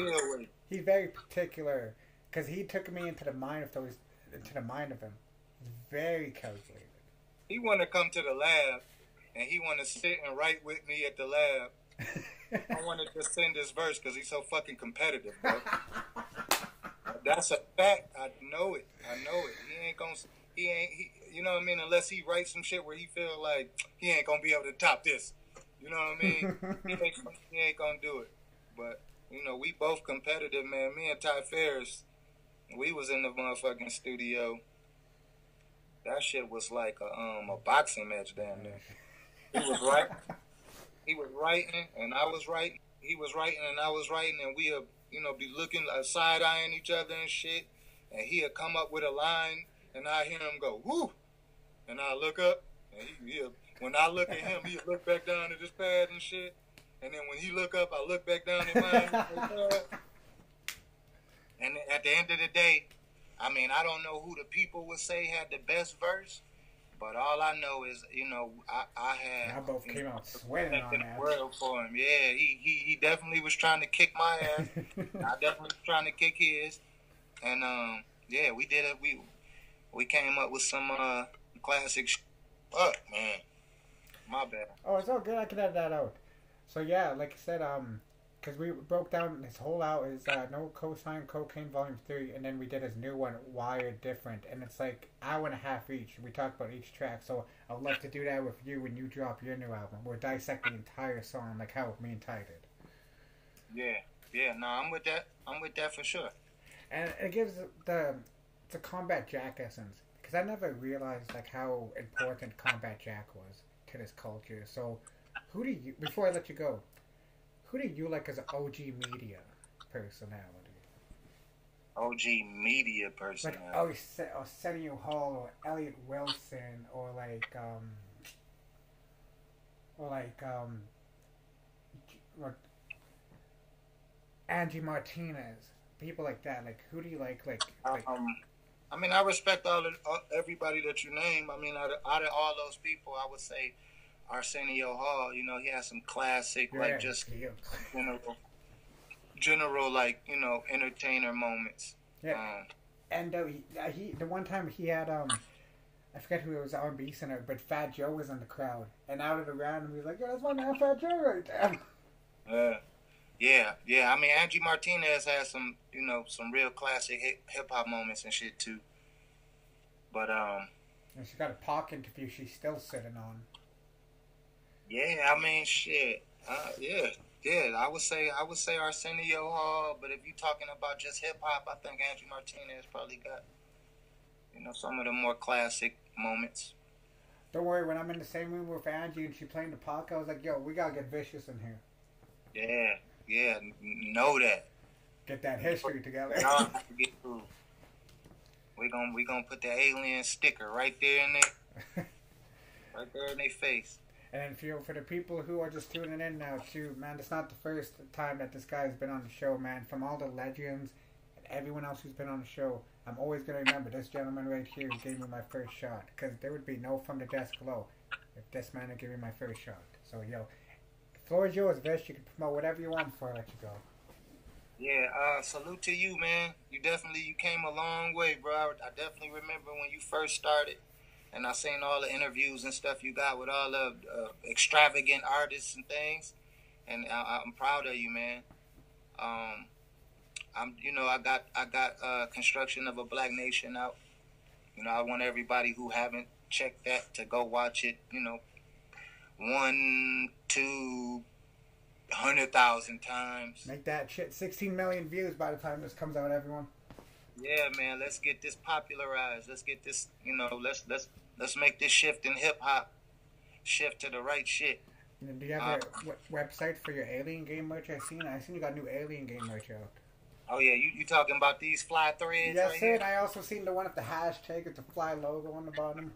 he very particular because he took me into the mind of those into the mind of him. Very calculated. He want to come to the lab, and he want to sit and write with me at the lab. I want to just send this verse because he's so fucking competitive, bro. That's a fact. I know it. I know it. He ain't gonna. He ain't. He, you know what I mean? Unless he writes some shit where he feel like he ain't gonna be able to top this. You know what I mean? he, ain't, he ain't gonna do it. But you know, we both competitive, man. Me and Ty Farris, we was in the motherfucking studio. That shit was like a um a boxing match down there. He was right. He was writing, and I was writing. He was writing, and I was writing, and we, uh, you know, be looking uh, side eyeing each other and shit. And he'd come up with a line, and I hear him go woo, and I look up, and he, he'll, when I look at him, he'll look back down at his pad and shit. And then when he look up, I look back down at mine. and at the end of the day, I mean, I don't know who the people would say had the best verse, but all I know is, you know, I, I had. I both came know, out sweating on the that. world for him. Yeah, he, he he definitely was trying to kick my ass. I definitely was trying to kick his, and um, yeah, we did it. We we came up with some uh classic. Sh- Fuck, man, my bad. Oh, it's all good. I can edit that out. So yeah, like I said, um, because we broke down his whole out is uh, no cosign cocaine volume three, and then we did his new one, Wired Different, and it's like hour and a half each. We talked about each track, so I'd love to do that with you when you drop your new album. We'll dissect the entire song like how me and Ty did, Yeah, yeah. No, I'm with that. I'm with that for sure. and it gives the the Combat Jack essence because I never realized like how important Combat Jack was to this culture. So, who do you before I let you go? Who do you like as an OG media personality? OG media personality. Like personality. oh, Arsenio Hall or Elliot Wilson or like um or like um or Angie Martinez, people like that. Like who do you like? Like, like Um, I mean, I respect all of all, everybody that you name. I mean, out of, out of all those people, I would say Arsenio Hall. You know, he has some classic, yeah, like just yeah. general, general, like you know, entertainer moments. Yeah. Um, And uh, he, uh, he, the one time he had um, I forget who it was R&B singer, but Fat Joe was in the crowd, and out of the round, he was like, "Yo, that's my man, Fat Joe, right there." Uh, yeah, yeah. I mean, Angie Martinez has some, you know, some real classic hip hop moments and shit too. But um, And she got a Pac interview she's still sitting on. yeah. I mean, shit. Uh, yeah. yeah, I would say I would say Arsenio Hall, but if you're talking about just hip hop, I think Angie Martinez probably got you know some of the more classic moments. Don't worry, when I'm in the same room with Angie and she playing the park, I was like, yo, we gotta get vicious in here. Yeah, yeah, know that. Get that history together. Y'all have to get through. We gonna we gonna put the alien sticker right there in there, right there in their face. And for for the people who are just tuning in now, too, man, it's not the first time that this guy's been on the show, man. From all the legends and everyone else who's been on the show, I'm always gonna remember this gentleman right here who gave me my first shot, because there would be no from the desk below if this man had given me my first shot. So, yo, floor is yours, Vish. You can promote whatever you want before I let you go. Yeah, uh, salute to you, man. You definitely you came a long way, bro. I, definitely remember when you first started, and I seen all the interviews and stuff you got with all the uh, extravagant artists and things, and I, I'm proud of you, man. Um, I'm, you know, I got I got uh, construction of a Black Nation out. You know, I want everybody who haven't checked that to go watch it. You know, one, two, hundred thousand times. Make that shit 16 million views by the time this comes out, everyone. Yeah, man, let's get this popularized. Let's get this, you know, let's let's let's make this shift in hip hop shift to the right shit. And Do you have Uh, a w- website for your Alien Gang merch? I seen. I seen you got new Alien Gang merch out. Oh yeah, you you talking about these fly threads Yes, right. And I also seen the one with the hashtag with the fly logo on the bottom.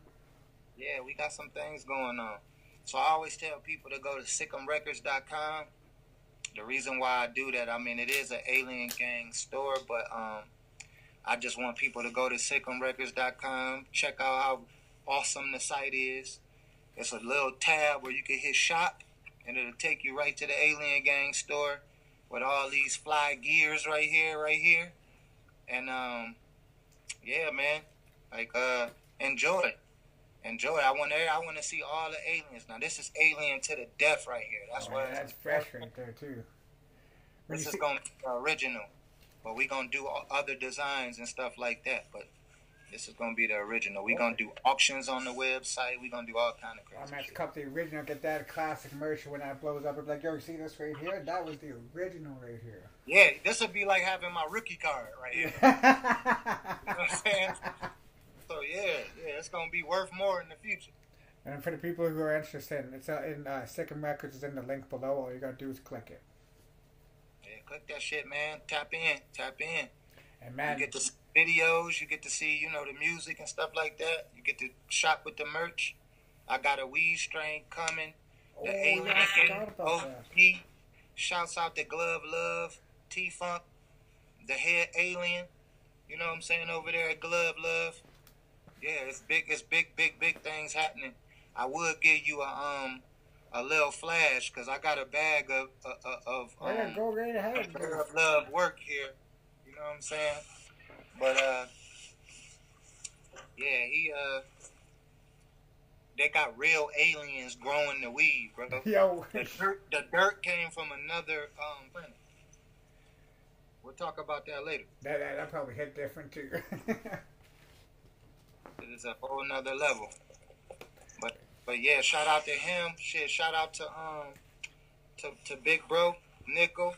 Yeah, we got some things going on. So I always tell people to go to sick'emrecords.com. The reason why I do that, I mean, it is an alien gang store, but um, I just want people to go to sick'emrecords.com, check out how awesome the site is. It's a little tab where you can hit shop, and it'll take you right to the alien gang store with all these fly gears right here, right here. And um, yeah, man, like uh, enjoy enjoy. I want to, I want to see all the aliens. Now this is alien to the death right here. That's Oh, what that's fresh right there too. When This is see- gonna be original, but we gonna do other designs and stuff like that. But this is gonna be the original. We gonna do auctions on the website. We gonna do all kind of I'm crazy gonna shit. cut the original, get that classic merch when that blows up. It's like, yo, you see this right here? That was the original right here. Yeah, this would be like having my rookie card right here. You know what I'm saying? So yeah, yeah, it's gonna be worth more in the future. and for the people who are interested, it's uh, in uh, Sick'em Records is in the link below. All you gotta do is click it. Yeah, click that shit, man. Tap in, tap in. And man, You get the videos, you get to see, you know, the music and stuff like that. You get to shop with the merch. I got a weed strain coming. oh, The yeah, Alien I forgot about that. Shouts out to Glove Love, T Funk, the head alien. You know what I'm saying over there at Glove Love. Yeah, it's big. It's big, big, big things happening. I would give you a um a little flash because I got a bag of of, of Oh yeah, um, go right ahead. of love work here. You know what I'm saying? But uh yeah, he uh they got real aliens growing the weed, bro. Yo, The dirt the dirt came from another um planet. We'll talk about that later. that, that that probably hit different too. It is a whole nother level. But but yeah, shout out to him. Shit, shout out to um to, to Big Bro, Nickel.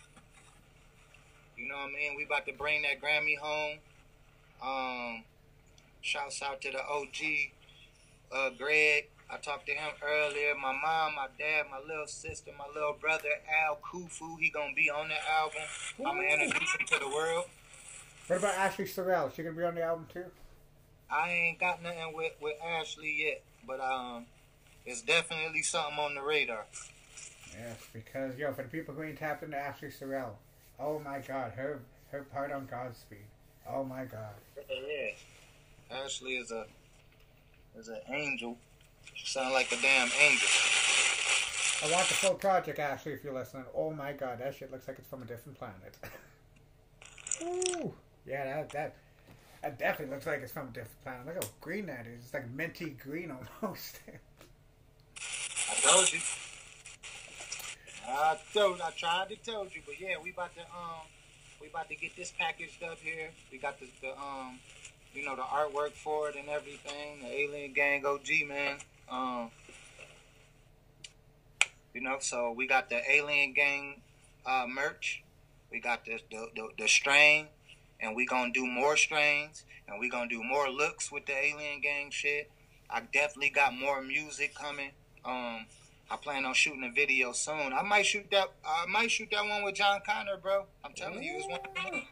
You know what I mean? We about to bring that Grammy home. Um shouts out to the OG uh Greg. I talked to him earlier. My mom, my dad, my little sister, my little brother Al Kufu. He gonna be on the album. I'm gonna introduce him to the world. what about Ashley Sorrell? She gonna be on the album too? I ain't got nothing with, with Ashley yet, but um, it's definitely something on the radar. Yes, because yo, for the people who ain't tapped into Ashley Sorrell, oh my God, her her part on Godspeed. Oh my God. Yeah, Ashley is a is an angel. She sound like a damn angel. I want the full project, Ashley, if you're listening. Oh my God, that shit looks like it's from a different planet. Ooh, yeah, that that that definitely looks like it's from a different planet. Look how green that is. It's like minty green almost. I told you. I told. I tried to tell you, but yeah, we about to um, we about to get this packaged up here. We got the, the um, you know, the artwork for it and everything. The Alien Gang OG man. Um, you know, so we got the Alien Gang uh, merch. We got the the, the the strain, and we gonna do more strains, and we gonna do more looks with the Alien Gang shit. I definitely got more music coming. Um, I plan on shooting a video soon. I might shoot that. I might shoot that one with Jon Connor, bro. I'm telling you, it's one of them.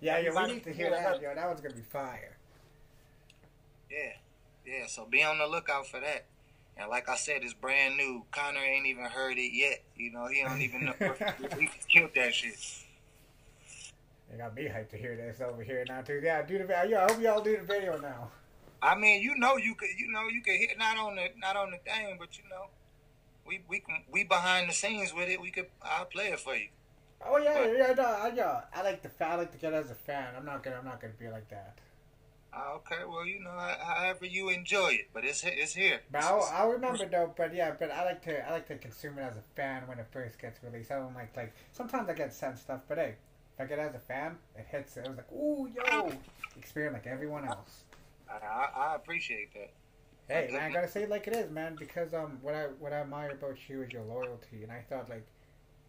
Yeah, you're need to hear that, yo. That one's gonna be fire. Yeah, yeah. So be on the lookout for that. And like I said, it's brand new. Connor ain't even heard it yet. You know, he don't even know. he killed that shit. They got me hyped to hear this over here now too. Yeah, do the video. I hope y'all do the video now. I mean, you know, you could, you know, you could hit not on the not on the thing, but you know, we we can we behind the scenes with it. We could I'll play it for you. Oh yeah, yeah, no, I, yeah. I like the. I like to get as a fan. I'm not gonna, I'm not gonna be like that. Uh, okay, well, you know, ho- however you enjoy it, but it's it's here. But I'll, I'll remember though. But yeah, but I like to, I like to consume it as a fan when it first gets released. I don't like like sometimes I get sent stuff, but hey, if I get it as a fan, it hits. It I was like, ooh, yo, experience like everyone else. I, I, appreciate that. Hey, man, I gotta say it like it is, man, because um, what I what I admire about you is your loyalty, and I thought like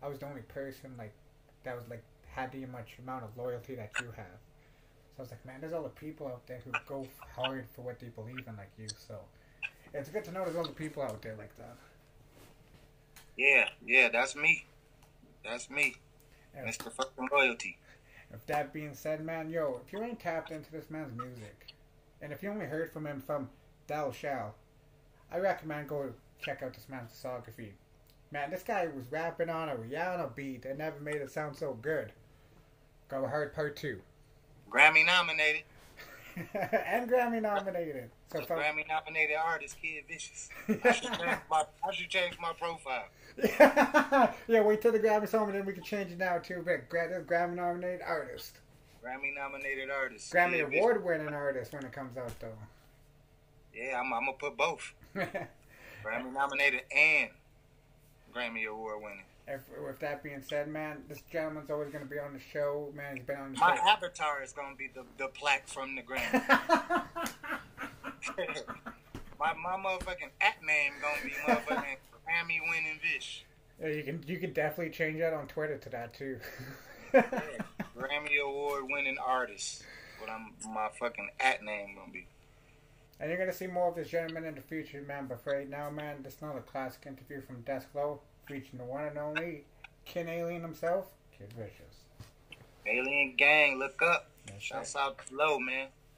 I was the only person like that was like had the much amount of loyalty that you have. So I was like, man, there's all the people out there who go hard for what they believe in, like you. So it's good to know there's all the people out there like that. Yeah, yeah, that's me. That's me. Mr. Fucking Loyalty. With that being said, man, yo, if you ain't tapped into this man's music, and if you only heard from him from Dal Shao, I recommend go check out this man's discography. Man, this guy was rapping on a Rihanna beat and never made it sound so good. Go Hard Part 2. Grammy nominated. and Grammy nominated. So The Grammy nominated artist, Kid Vicious. I should change my, I should change my profile. yeah, wait till the Grammys home, and then we can change it now too. But Gra- Grammy nominated artist. Grammy nominated artist. Grammy Vicious. award winning artist when it comes out though. Yeah, I'm, I'm gonna put both. Grammy nominated and Grammy award winning. If, with that being said, man, this gentleman's always going to be on the show. Man, he's been on the My show. avatar is gonna be the, the plaque from the Grammy. my my motherfucking at name gonna be motherfucking Grammy winning Vish. yeah, you can you can definitely change that on Twitter to that too. Grammy award winning artist. What I'm my fucking at name gonna be. and you're going to see more of this gentleman in the future, man. But for right now, man, this is another classic interview from Desk Low, featuring the one and only Ken Alien himself, Kid Vicious. Alien Gang, look up. That's Shouts right. out to Low, man.